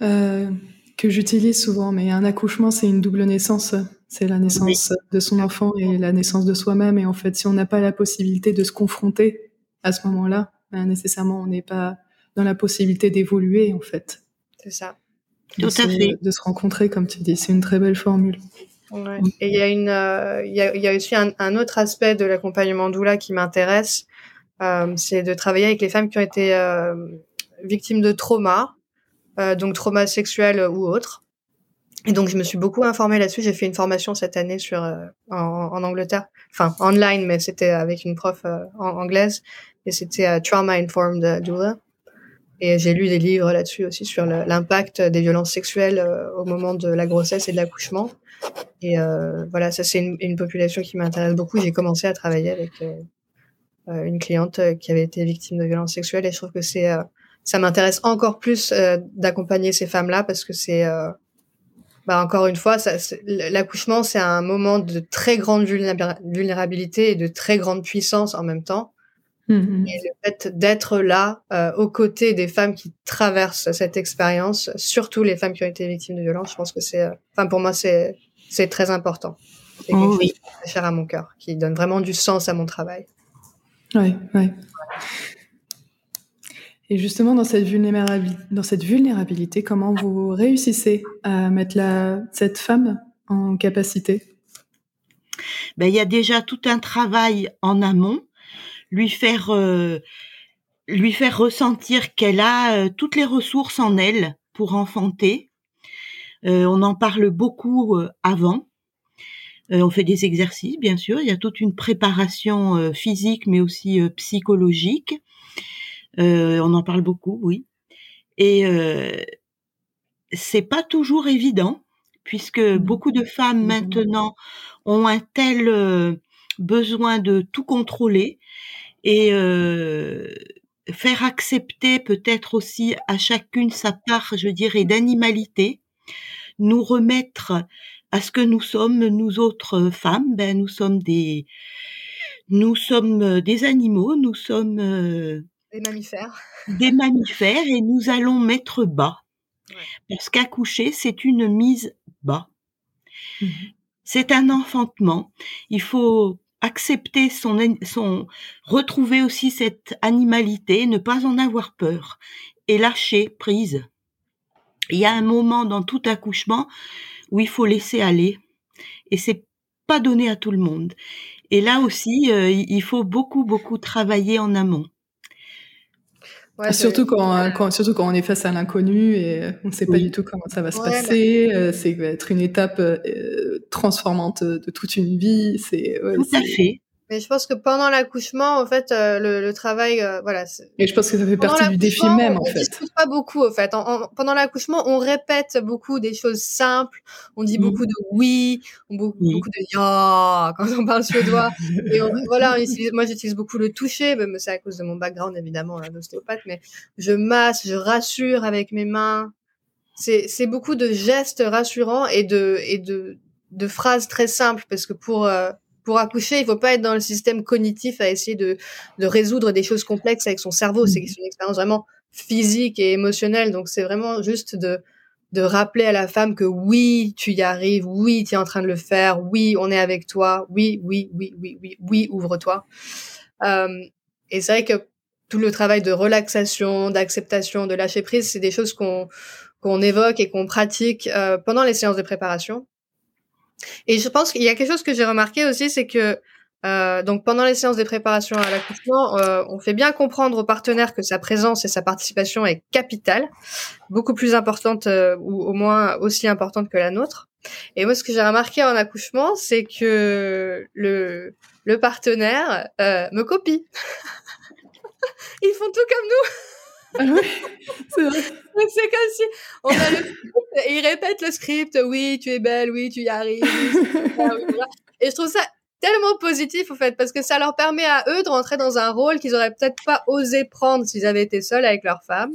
mm. Que j'utilise souvent, mais un accouchement, c'est une double naissance. C'est la naissance de son enfant et la naissance de soi-même. Et en fait, si on n'a pas la possibilité de se confronter à ce moment-là, ben, nécessairement, on n'est pas dans la possibilité d'évoluer, en fait. C'est ça. Tout à fait. De se rencontrer, comme tu dis, c'est une très belle formule. Ouais. Et il y a une, euh, il y, a, y, a, aussi un, un, autre aspect de l'accompagnement doula qui m'intéresse, euh, c'est de travailler avec les femmes qui ont été euh, victimes de trauma, donc trauma sexuel ou autre, Et donc, je me suis beaucoup informée là-dessus. J'ai fait une formation cette année sur euh, en, Angleterre, enfin online, mais c'était avec une prof euh, anglaise et c'était euh, Trauma Informed Doula. Et j'ai lu des livres là-dessus aussi sur l'impact des violences sexuelles au moment de la grossesse et de l'accouchement. Et voilà, ça c'est une, une, population qui m'intéresse beaucoup. J'ai commencé à travailler avec une cliente qui avait été victime de violences sexuelles et je trouve que c'est ça m'intéresse encore plus d'accompagner ces femmes-là parce que c'est bah encore une fois, l'accouchement, c'est un moment de très grande vulnérabilité et de très grande puissance en même temps. Mmh et le fait d'être là, euh, aux côtés des femmes qui traversent cette expérience, surtout les femmes qui ont été victimes de violences, je pense que c'est, euh, enfin pour moi, c'est c'est très important. C'est quelque oh chose qui est cher à mon cœur, qui donne vraiment du sens à mon travail. Oui, oui. Et justement, dans cette, vulnérabilité, dans cette vulnérabilité, comment vous réussissez à mettre cette femme en capacité? Ben, Il y a déjà tout un travail en amont, lui faire, euh, lui faire ressentir qu'elle a euh, toutes les ressources en elle pour enfanter. Euh, on en parle beaucoup avant. on fait des exercices, bien sûr. Il y a toute une préparation physique, mais aussi psychologique. Euh, on en parle beaucoup, oui. Et euh, c'est pas toujours évident puisque beaucoup de femmes maintenant ont un tel euh, besoin de tout contrôler et euh, faire accepter peut-être aussi à chacune sa part, je dirais, d'animalité, nous remettre à ce que nous sommes, nous autres femmes, ben nous sommes des, nous sommes des animaux, nous sommes des mammifères. *laughs* Des mammifères et nous allons mettre bas. Parce qu'accoucher, c'est une mise bas. Mmh c'est un enfantement. Il faut accepter son, son, retrouver aussi cette animalité, ne pas en avoir peur et lâcher prise. Il y a un moment dans tout accouchement où il faut laisser aller et c'est pas donné à tout le monde. Et là aussi, euh, il faut beaucoup, beaucoup travailler en amont surtout quand, quand, surtout quand on est face à l'inconnu et on ne sait pas du tout comment ça va se passer. Euh, c'est être une étape euh, transformante de toute une vie. C'est tout à fait. Mais je pense que pendant l'accouchement, en fait, euh, le, le, travail, euh, voilà. Et je pense que ça fait partie du défi même, en fait. On pas beaucoup, en fait. pendant l'accouchement, on répète beaucoup des choses simples. On dit beaucoup de oui, beaucoup, beaucoup de ya *laughs* quand on parle suédois. *laughs* et voilà, moi, j'utilise beaucoup le toucher, même c'est à cause de mon background, évidemment, l'ostéopathe, mais je masse, je rassure avec mes mains. C'est beaucoup de gestes rassurants et de, et de, de phrases très simples parce que pour, euh, pour accoucher, il faut pas être dans le système cognitif à essayer de, de résoudre des choses complexes avec son cerveau. C'est une expérience vraiment physique et émotionnelle. Donc, c'est vraiment juste de, de rappeler à la femme que oui, tu y arrives, oui, tu es en train de le faire, oui, on est avec toi, oui, oui, oui, oui, oui, oui, ouvre-toi. Euh, et c'est vrai que tout le travail de relaxation, d'acceptation, de lâcher prise, c'est des choses qu'on qu'on évoque et qu'on pratique euh, pendant les séances de préparation. Et je pense qu'il y a quelque chose que j'ai remarqué aussi, c'est que euh, donc pendant les séances de préparation à l'accouchement, euh, on fait bien comprendre au partenaire que sa présence et sa participation est capitale, beaucoup plus importante euh, ou au moins aussi importante que la nôtre. Et moi, ce que j'ai remarqué en accouchement, c'est que le le partenaire euh, me copie. *laughs* Ils font tout comme nous. *laughs* C'est. C'est comme si on a le et il répète le script, oui, tu es belle, oui, tu y arrives. et je trouve ça tellement positif, en fait, parce que ça leur permet à eux de rentrer dans un rôle qu'ils auraient peut-être pas osé prendre s'ils avaient été seuls avec leur femme.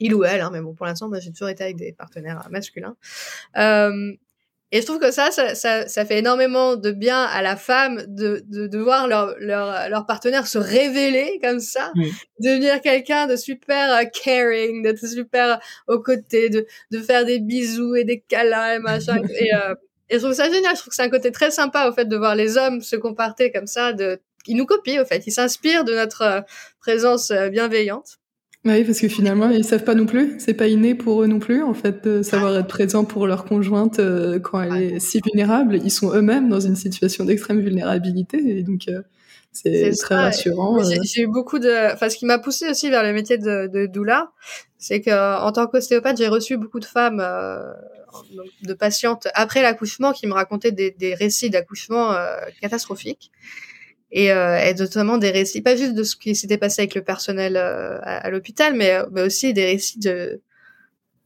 Il ou elle, hein, mais bon, pour l'instant, moi, j'ai toujours été avec des partenaires masculins. Euh, et je trouve que ça, ça, ça, fait énormément de bien à la femme de, de, de voir leur, leur, leur, partenaire se révéler comme ça, devenir quelqu'un de super euh, caring, d'être super aux côtés, de, de faire des bisous et des câlins et machin. *laughs* et, euh, et je trouve ça génial. Je trouve que c'est un côté très sympa, au fait, de voir les hommes se comporter comme ça, de, ils nous copient, au fait. Ils s'inspirent de notre euh, présence bienveillante. Oui, parce que finalement, ils savent pas non plus. C'est pas inné pour eux non plus, en fait, de savoir être présent pour leur conjointe euh, quand elle est si vulnérable. Ils sont eux-mêmes dans une situation d'extrême vulnérabilité, et donc euh, c'est très rassurant. Euh. J'ai eu beaucoup de. Enfin, ce qui m'a poussé aussi vers le métier de, de doula, c'est que en tant qu'ostéopathe, j'ai reçu beaucoup de femmes, de patientes après l'accouchement qui me racontaient des, des récits d'accouchement catastrophiques et, et, notamment des récits pas juste de ce qui s'était passé avec le personnel à, l'hôpital, mais, mais aussi des récits de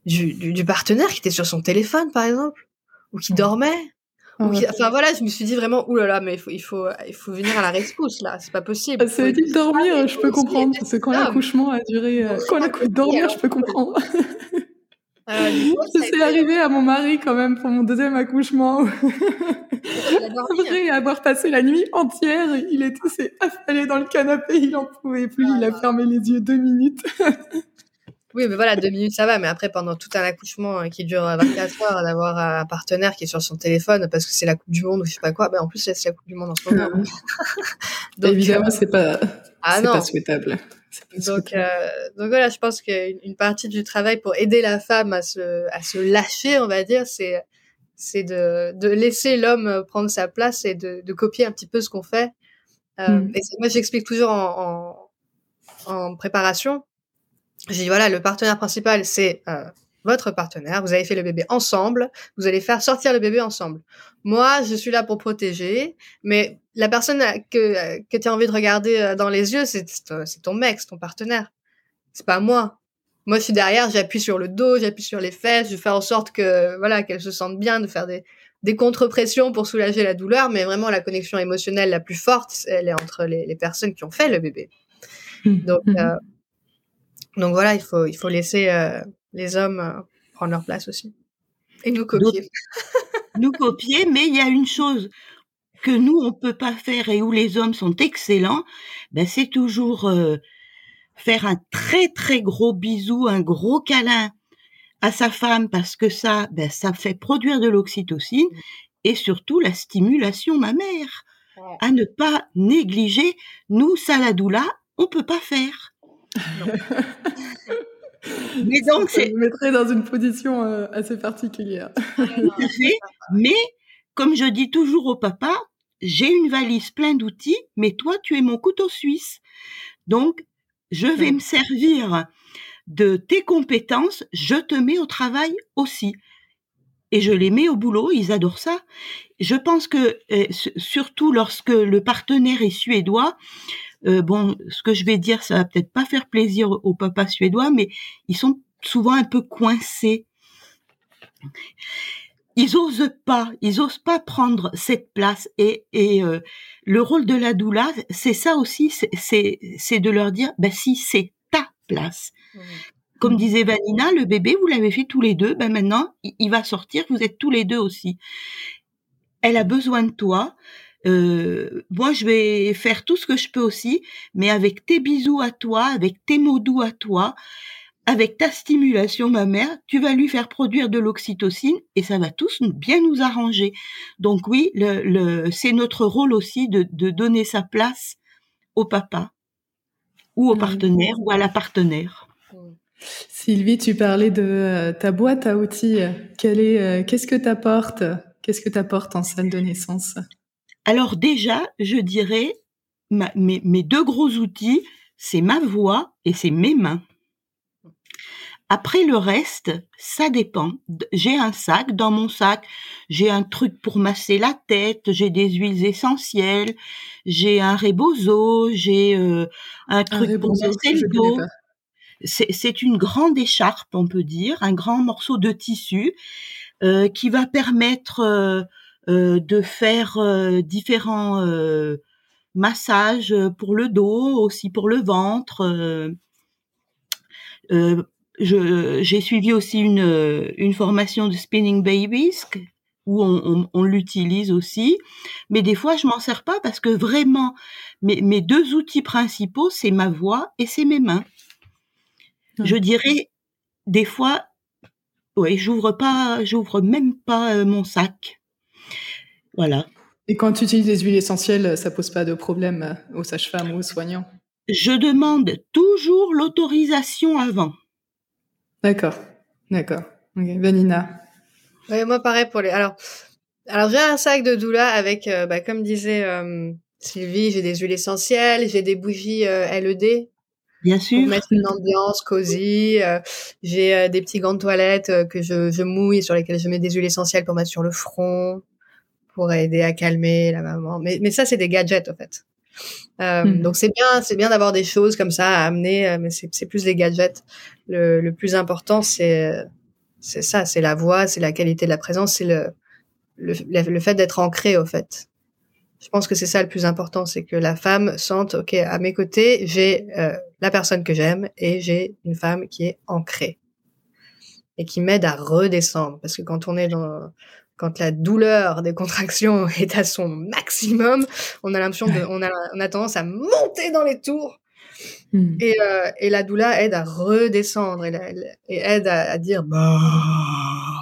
du, du, partenaire qui était sur son téléphone, par exemple, ou qui dormait. Ou qui... Enfin voilà, je me suis dit vraiment, oulala, mais il faut, il faut, il faut venir à la rescousse là, c'est pas possible. C'est dit dormir, je peux comprendre, parce que quand l'accouchement a duré, euh, quand l'accouchement dormir, je peux comprendre. *laughs* *laughs* Euh, c'est arrivé à mon mari quand même pour mon deuxième accouchement. *laughs* Après avoir passé la nuit entière, il était s'est affalé dans le canapé, il en pouvait plus, il a fermé les yeux deux minutes. *laughs* Oui, mais voilà, deux minutes, ça va. Mais après, pendant tout un accouchement euh, qui dure 24 heures, d'avoir un partenaire qui est sur son téléphone parce que c'est la Coupe du Monde ou je sais pas quoi, ben en plus, c'est la Coupe du Monde en ce moment. donc, Évidemment, euh, c'est pas, ah, pas souhaitable. *laughs* donc, euh, donc voilà, je pense qu'une partie du travail pour aider la femme à se, à se lâcher, on va dire, c'est c'est de, de laisser l'homme prendre sa place et de, de copier un petit peu ce qu'on fait. Euh, mm. Et moi, j'explique toujours en, en, en préparation j'ai dit voilà, le partenaire principal, c'est euh, votre partenaire. Vous avez fait le bébé ensemble. Vous allez faire sortir le bébé ensemble. Moi, je suis là pour protéger, mais la personne que, que tu as envie de regarder euh, dans les yeux, c'est ton mec, c'est ton partenaire. C'est pas moi. Moi, je suis derrière, j'appuie sur le dos, j'appuie sur les fesses, je fais en sorte que voilà qu'elle se sente bien, de faire des, des contre-pressions pour soulager la douleur, mais vraiment la connexion émotionnelle la plus forte, elle est entre les, les personnes qui ont fait le bébé. Mmh. Donc, mmh. euh, donc voilà, il faut, il faut laisser euh, les hommes euh, prendre leur place aussi. Et nous copier. *laughs* nous copier, mais il y a une chose que nous, on peut pas faire et où les hommes sont excellents, ben, c'est toujours euh, faire un très très gros bisou, un gros câlin à sa femme parce que ça, ben, ça fait produire de l'oxytocine et surtout la stimulation mammaire. À ne pas négliger, nous, Saladoula, on peut pas faire. *laughs* Mais donc, c'est. Mettrait dans une position euh, assez particulière. Mais, comme je dis toujours au papa, j'ai une valise pleine d'outils, mais toi, tu es mon couteau suisse. Donc, je vais me servir de tes compétences, je te mets au travail aussi. Et je les mets au boulot, ils adorent ça. Je pense que, euh, surtout lorsque le partenaire est suédois, euh, bon, ce que je vais dire, ça va peut-être pas faire plaisir aux papas suédois, mais ils sont souvent un peu coincés. Ils osent pas, ils osent pas prendre cette place. Et, et euh, le rôle de la doula, c'est ça aussi, c'est de leur dire, bah si c'est ta place. Mmh. Comme disait Vanina, le bébé, vous l'avez fait tous les deux, ben maintenant, il va sortir, vous êtes tous les deux aussi. Elle a besoin de toi. Euh, moi, je vais faire tout ce que je peux aussi, mais avec tes bisous à toi, avec tes mots doux à toi, avec ta stimulation, ma mère, tu vas lui faire produire de l'oxytocine et ça va tous bien nous arranger. Donc oui, le, c'est notre rôle aussi de, donner sa place au papa ou au partenaire ou à la partenaire. Sylvie, tu parlais de euh, ta boîte à outils. Quelle est, euh, qu'est-ce que t'apportes? Qu'est-ce que t'apportes en salle de naissance? Alors déjà, je dirais, mes, deux gros outils, c'est ma voix et c'est mes mains. Après le reste, ça dépend. J'ai un sac. Dans mon sac, j'ai un truc pour masser la tête, j'ai des huiles essentielles, j'ai un rebozo, j'ai euh, un truc pour masser le dos. C'est une grande écharpe, on peut dire, un grand morceau de tissu euh, qui va permettre euh, euh, de faire euh, différents euh, massages pour le dos, aussi pour le ventre. j'ai suivi aussi une, une formation de spinning babies où on, on, l'utilise aussi, mais des fois je m'en sers pas parce que vraiment mes, mes deux outils principaux c'est ma voix et c'est mes mains. Je dirais des fois, ouais, j'ouvre pas, j'ouvre même pas mon sac. Voilà. Et quand tu utilises des huiles essentielles, ça pose pas de problème aux sages-femmes ou aux soignants? Je demande toujours l'autorisation avant. D'accord, d'accord. Vanina. moi pareil pour les. Alors, alors j'ai un sac de doula avec, euh, bah, comme disait euh, Sylvie, j'ai des huiles essentielles, j'ai des bougies euh, LED Bien sûr. Pour mettre une ambiance cosy. j'ai des petits gants de toilette que je, je mouille, sur lesquels je mets des huiles essentielles pour mettre sur le front, pour aider à calmer la maman. Mais, mais ça, c'est des gadgets, en fait. Euh, hmm. Donc c'est bien, c'est bien d'avoir des choses comme ça à amener, euh, mais c'est plus des gadgets. Le, le plus important, c'est c'est ça, c'est la voix, c'est la qualité de la présence, c'est le, le, le fait d'être ancré au fait. Je pense que c'est ça le plus important, c'est que la femme sente, ok, à mes côtés, j'ai euh, la personne que j'aime et j'ai une femme qui est ancrée et qui m'aide à redescendre. Parce que quand on est dans quand la douleur des contractions *laughs* est à son maximum, on a l'impression de, on a, on a tendance à monter dans les tours. Hmm. Et, euh, et, la douleur aide à redescendre et, et aide à, à, dire bah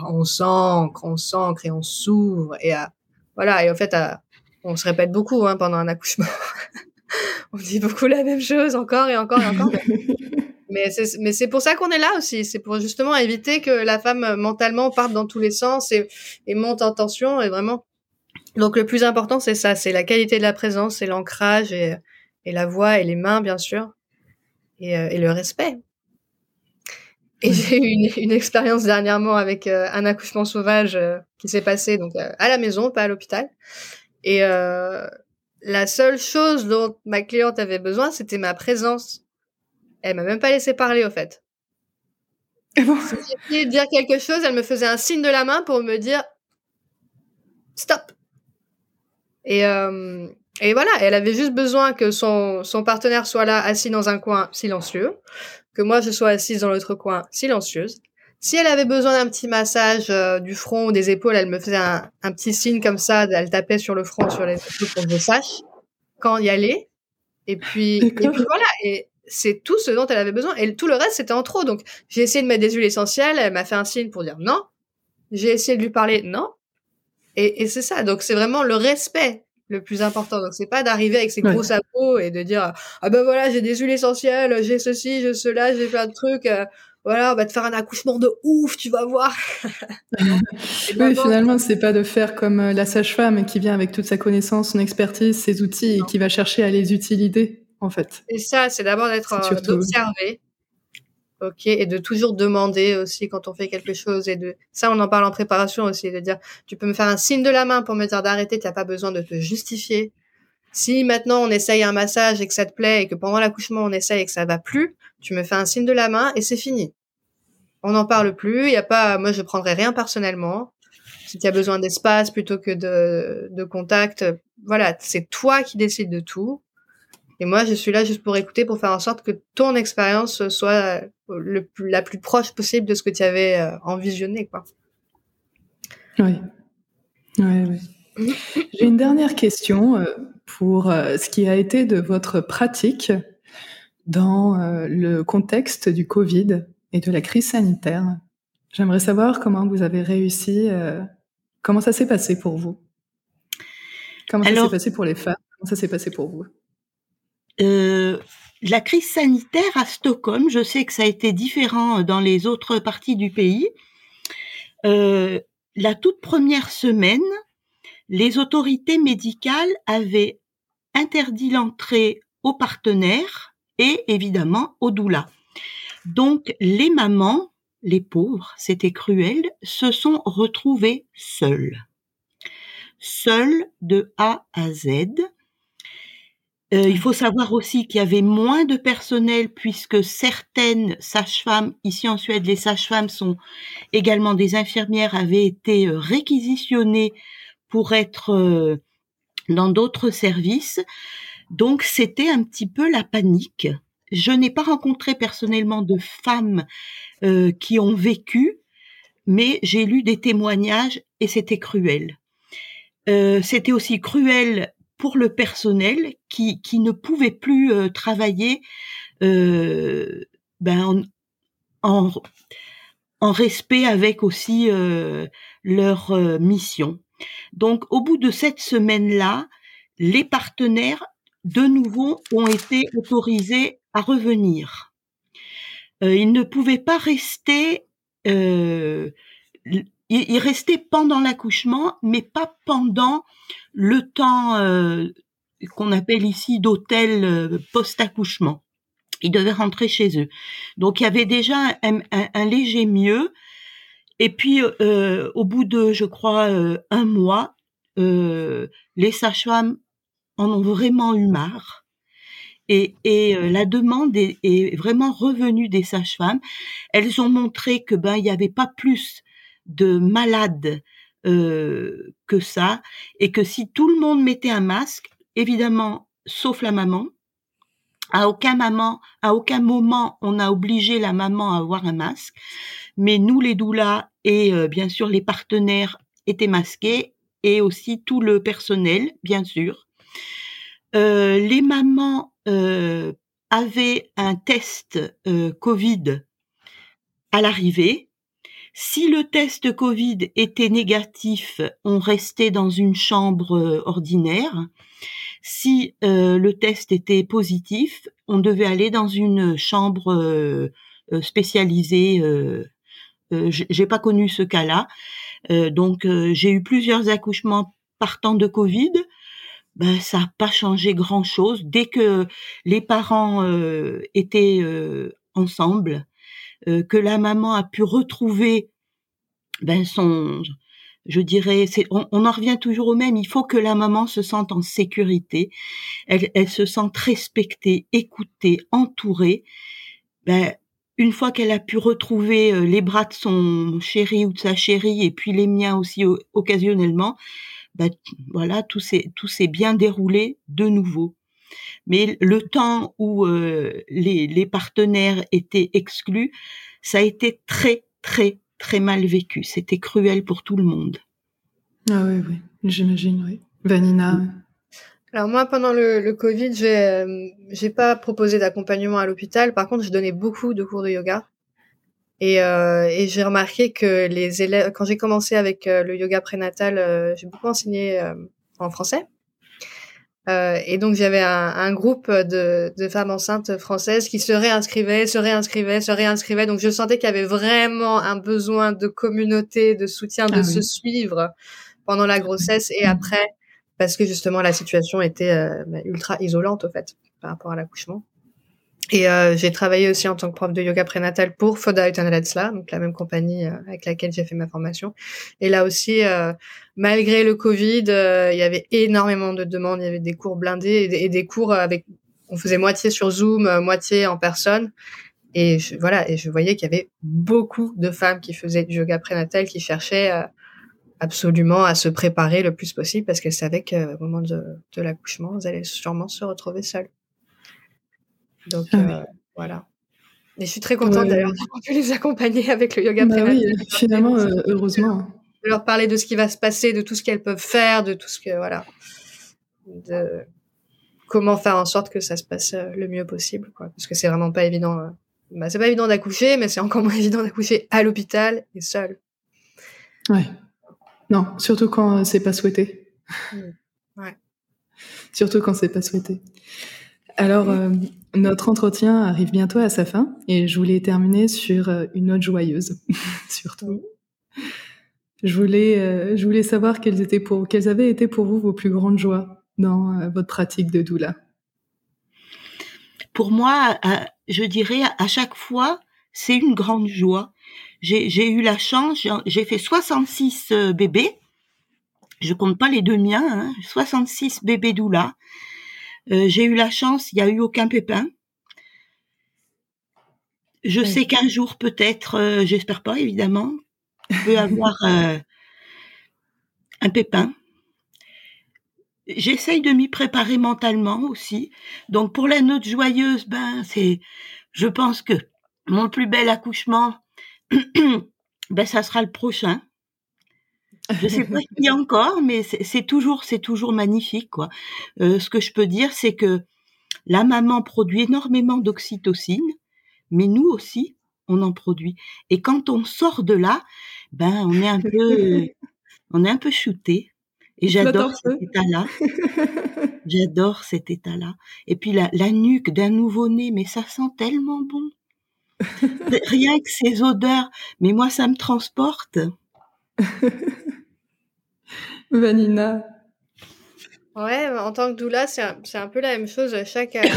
on s'ancre, on s'ancre et on s'ouvre et à voilà et en fait à, on se répète beaucoup hein, pendant un accouchement. *laughs* on dit beaucoup la même chose encore et encore et encore. Mais *laughs* c'est, mais c'est pour ça qu'on est là aussi. C'est pour justement éviter que la femme euh, mentalement parte dans tous les sens et, et monte en tension. Et vraiment. Donc le plus important, c'est ça. C'est la qualité de la présence, c'est l'ancrage et, et la voix et les mains, bien sûr. Et, euh, et le respect. Et j'ai eu une, une expérience dernièrement avec euh, un accouchement sauvage qui s'est passé donc à la maison, pas à l'hôpital. Et la seule chose dont ma cliente avait besoin, c'était ma présence elle m'a même pas laissé parler, au fait. Bon. Si j'essayais de dire quelque chose, elle me faisait un signe de la main pour me dire stop. Et, euh, et voilà, elle avait juste besoin que son, son partenaire soit là, assis dans un coin silencieux, que moi je sois assise dans l'autre coin silencieuse. Si elle avait besoin d'un petit massage euh, du front ou des épaules, elle me faisait un, un, petit signe comme ça, elle tapait sur le front, sur les épaules pour que je sache quand y aller. Et puis, et puis voilà. Et, c'est tout ce dont elle avait besoin. Et tout le reste, c'était en trop. Donc, j'ai essayé de mettre des huiles essentielles. Elle m'a fait un signe pour dire non. J'ai essayé de lui parler non. Et, c'est ça. Donc, c'est vraiment le respect le plus important. Donc, c'est pas d'arriver avec ses gros sabots et de dire ah ben voilà, j'ai des huiles essentielles, j'ai ceci, j'ai cela, j'ai plein de trucs. Euh, voilà, on va te faire un accouchement de ouf, tu vas voir. *laughs* oui, finalement, c'est pas de faire comme euh, la sage-femme qui vient avec toute sa connaissance, son expertise, ses outils et qui va chercher à les utiliser en fait. Et ça, c'est d'abord d'être euh, d'observer, ok, et de toujours demander aussi quand on fait quelque chose et de ça, on en parle en préparation aussi, de dire, tu peux me faire un signe de la main pour me dire d'arrêter, tu n'as pas besoin de te justifier. Si maintenant on essaye un massage et que ça te plaît et que pendant l'accouchement on essaye et que ça va plus, tu me fais un signe de la main et c'est fini. On n'en parle plus. Il y a pas, moi je prendrai rien personnellement. Si tu as besoin d'espace plutôt que de, de contact, voilà, c'est toi qui décides de tout. Et moi, je suis là juste pour écouter, pour faire en sorte que ton expérience soit le, la plus proche possible de ce que tu avais euh, envisionné, quoi. Oui. oui, oui. *laughs* J'ai une dernière question euh, pour euh, ce qui a été de votre pratique dans le contexte du Covid et de la crise sanitaire. J'aimerais savoir comment vous avez réussi, comment ça s'est passé pour vous? Comment ça s'est passé pour les femmes? Comment ça s'est passé pour vous? Euh, la crise sanitaire à Stockholm, je sais que ça a été différent dans les autres parties du pays. Euh, la toute première semaine, les autorités médicales avaient interdit l'entrée aux partenaires et évidemment aux doulas. Donc les mamans, les pauvres, c'était cruel, se sont retrouvées seules. Seules de A à Z euh, il faut savoir aussi qu'il y avait moins de personnel puisque certaines sages-femmes, ici en Suède, les sages-femmes sont également des infirmières, avaient été euh, réquisitionnées pour être euh, dans d'autres services. Donc c'était un petit peu la panique. Je n'ai pas rencontré personnellement de femmes qui ont vécu, mais j'ai lu des témoignages et c'était cruel. c'était aussi cruel pour le personnel qui, qui ne pouvait plus euh, travailler euh, ben, en, en, respect avec aussi euh, leur mission. Donc au bout de cette semaine-là, les partenaires de nouveau ont été autorisés à revenir. ils ne pouvaient pas rester il, restait pendant l'accouchement, mais pas pendant le temps euh, qu'on appelle ici d'hôtel euh, post-accouchement. ils devaient rentrer chez eux. Donc il y avait déjà un, léger mieux. Et puis euh, au bout de, je crois, euh, un mois, euh, les sages-femmes en ont vraiment eu marre. Et, la demande est, est, vraiment revenue des sages-femmes. Elles ont montré que ben il n'y avait pas plus de malades que ça, et que si tout le monde mettait un masque, évidemment, sauf la maman, à aucun moment, à aucun moment, on a obligé la maman à avoir un masque. Mais nous, les doulas et euh, bien sûr les partenaires étaient masqués et aussi tout le personnel, bien sûr. Euh, les mamans euh, avaient un test Covid à l'arrivée. Si le test Covid était négatif, on restait dans une chambre ordinaire. Si euh, le test était positif, on devait aller dans une chambre euh, euh, spécialisée. Euh, j'ai pas connu ce cas-là, donc j'ai eu plusieurs accouchements partant de Covid. Ben, ça n'a pas changé grand-chose. Dès que les parents étaient ensemble, que la maman a pu retrouver ben, son, je dirais, c'est, on, en revient toujours au même. Il faut que la maman se sente en sécurité, elle, elle se sente respectée, écoutée, entourée. Ben, une fois qu'elle a pu retrouver euh, les bras de son chéri ou de sa chérie, et puis les miens aussi occasionnellement, ben, voilà, tout s'est tout s'est bien déroulé de nouveau. Mais le temps où euh, les, les partenaires étaient exclus, ça a été très très très mal vécu. C'était cruel pour tout le monde. Ah oui, oui, j'imagine, oui. Vanina Alors moi, pendant le, le Covid, j'ai euh, j'ai pas proposé d'accompagnement à l'hôpital. Par contre, je donnais beaucoup de cours de yoga. Et, euh, et j'ai remarqué que les élèves, quand j'ai commencé avec euh, le yoga prénatal, euh, j'ai beaucoup enseigné en français. Euh, et donc j'avais un, un, groupe de, de, femmes enceintes françaises qui se réinscrivaient, se réinscrivaient, se réinscrivaient. Donc je sentais qu'il y avait vraiment un besoin de communauté, de soutien, de ah se suivre pendant la grossesse et après, parce que justement la situation était euh, bah, ultra isolante au fait par rapport à l'accouchement. Et euh, j'ai travaillé aussi en tant que prof de yoga prénatal pour Foda Utanaletsla, donc la même compagnie euh, avec laquelle j'ai fait ma formation. Et là aussi, euh, malgré le Covid, il y avait énormément de demandes, il y avait des cours blindés et des, cours avec, on faisait moitié sur Zoom, moitié en personne. Et je, voilà, et je voyais qu'il y avait beaucoup de femmes qui faisaient du yoga prénatal, qui cherchaient absolument à se préparer le plus possible parce qu'elles savaient qu'au moment de, de l'accouchement, elles allaient sûrement se retrouver seules. Donc ah euh, voilà. Et je suis très contente d'ailleurs d'avoir pu les accompagner avec le yoga bah oui, finalement, euh, heureusement. De leur parler de ce qui va se passer, de tout ce qu'elles peuvent faire, de tout ce que voilà, de comment faire en sorte que ça se passe euh, le mieux possible, quoi. Parce que c'est vraiment pas évident. Bah, c'est pas évident d'accoucher, mais c'est encore *laughs* moins évident d'accoucher à l'hôpital et seul. Ouais. Non, surtout quand c'est pas souhaité. Mmh. Ouais. Surtout quand c'est pas souhaité. Alors, euh, notre entretien arrive bientôt à sa fin et je voulais terminer sur euh, une note joyeuse, *laughs* surtout. Je voulais, euh, je voulais savoir quelles, étaient pour, quelles avaient été pour vous vos plus grandes joies dans votre pratique de doula. Pour moi, je dirais à chaque fois, c'est une grande joie. J'ai eu la chance, j'ai fait 66 bébés. Je compte pas les deux miens, hein, 66 bébés doula. Euh, j'ai eu la chance, il n'y a eu aucun pépin. Je sais qu'un jour peut-être, euh, j'espère pas évidemment, je peut *laughs* avoir euh, un pépin. J'essaye de m'y préparer mentalement aussi. Donc pour la note joyeuse, ben c'est, je pense que mon plus bel accouchement, *clears throat* ben ça sera le prochain. Je sais pas qui encore, mais c'est toujours, c'est toujours magnifique, quoi. Euh, ce que je peux dire, c'est que la maman produit énormément d'oxytocine, mais nous aussi, on en produit. Et quand on sort de là, ben, on est un peu, *laughs* on est un peu shooté. Et j'adore cet état-là. J'adore cet état-là. Et puis la, la nuque d'un nouveau-né, mais ça sent tellement bon. *laughs* Rien que ces odeurs, mais moi ça me transporte. *laughs* Vanina. Ouais, en tant que doula, c'est un, un, peu la même chose. Chaque, euh,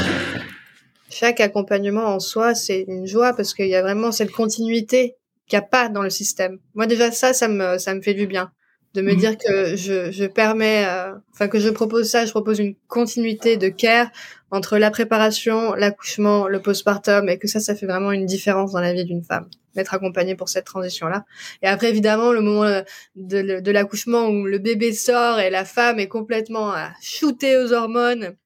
*coughs* chaque accompagnement en soi, c'est une joie parce qu'il y a vraiment cette continuité qu'il n'y a pas dans le système. Moi déjà ça, ça me ça me fait du bien de me mmh. dire que je, je permets, euh, enfin que je propose ça, je propose une continuité de care entre la préparation, l'accouchement, le postpartum, et que ça, ça fait vraiment une différence dans la vie d'une femme, d'être accompagnée pour cette transition-là. Et après, évidemment, le moment euh, de, de l'accouchement où le bébé sort et la femme est complètement euh, shootée aux hormones,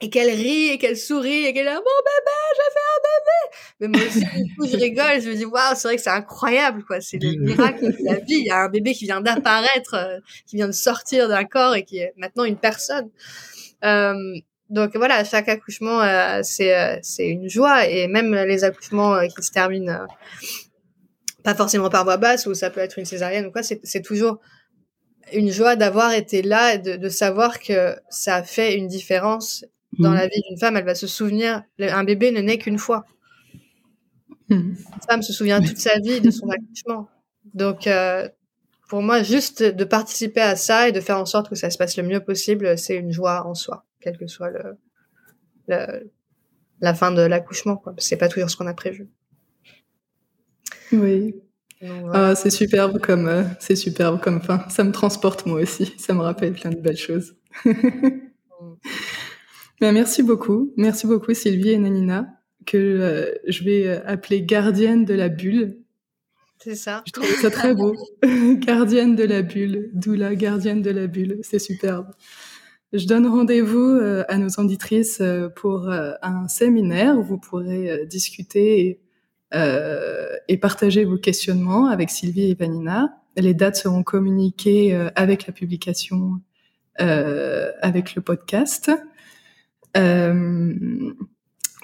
et qu'elle rit et qu'elle sourit et qu'elle a mon bébé, j'ai fait un bébé. Mais moi aussi, du coup, je rigole, je me dis waouh, c'est vrai que c'est incroyable quoi, c'est le *laughs* miracle de la vie. Il y a un bébé qui vient d'apparaître, euh, qui vient de sortir d'un corps et qui est maintenant une personne. Euh, donc voilà, chaque accouchement euh, c'est euh, c'est une joie et même les accouchements qui se terminent pas forcément par voie basse ou ça peut être une césarienne ou quoi, c'est c'est toujours une joie d'avoir été là et de, de savoir que ça a fait une différence dans la mmh. vie d'une femme, elle va se souvenir. Un bébé ne naît qu'une fois. Mmh. Une femme se souvient toute sa vie de son accouchement. Donc, euh, pour moi, juste de participer à ça et de faire en sorte que ça se passe le mieux possible, c'est une joie en soi, quelle que soit le, la fin de l'accouchement. C'est pas toujours ce qu'on a prévu. Oui. Ah, c'est superbe comme euh, c'est superbe comme fin. Ça me transporte moi aussi. Ça me rappelle plein de belles choses. Ben, merci beaucoup. Merci beaucoup Sylvie et Nanina, que euh, je vais euh, appeler gardienne de la bulle. C'est ça. Je trouve ça très beau. *laughs* gardienne de la bulle, d'où la gardienne de la bulle. C'est superbe. Je donne rendez-vous euh, à nos auditrices pour un séminaire où vous pourrez discuter et, et, partager vos questionnements avec Sylvie et Vanina. Les dates seront communiquées avec la publication, avec le podcast. Euh,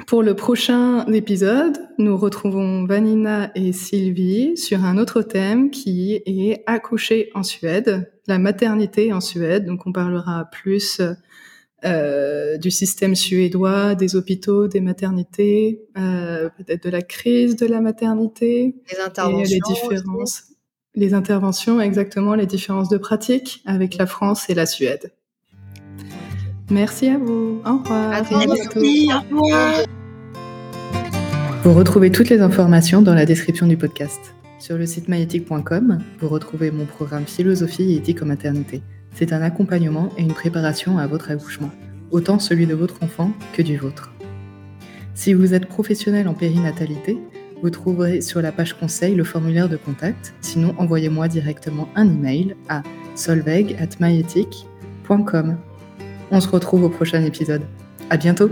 pour le prochain épisode, nous retrouvons Vanina et Sylvie sur un autre thème qui est accoucher en Suède, la maternité en Suède. Donc on parlera plus euh, du système suédois, des hôpitaux, des maternités, euh, peut-être de la crise de la maternité, les interventions, les différences, les interventions, exactement, les différences de pratique avec la France et la Suède. Merci à vous. Au revoir. À Merci. Au revoir. Vous retrouvez toutes les informations dans la description du podcast. Sur le site myéthique.com, vous retrouvez mon programme Philosophie et éthique en maternité. C'est un accompagnement et une préparation à votre accouchement, autant celui de votre enfant que du vôtre. Si vous êtes professionnel en périnatalité, vous trouverez sur la page conseil le formulaire de contact. Sinon, envoyez-moi directement un email à solveig@myethique.com. On se retrouve au prochain épisode. À bientôt!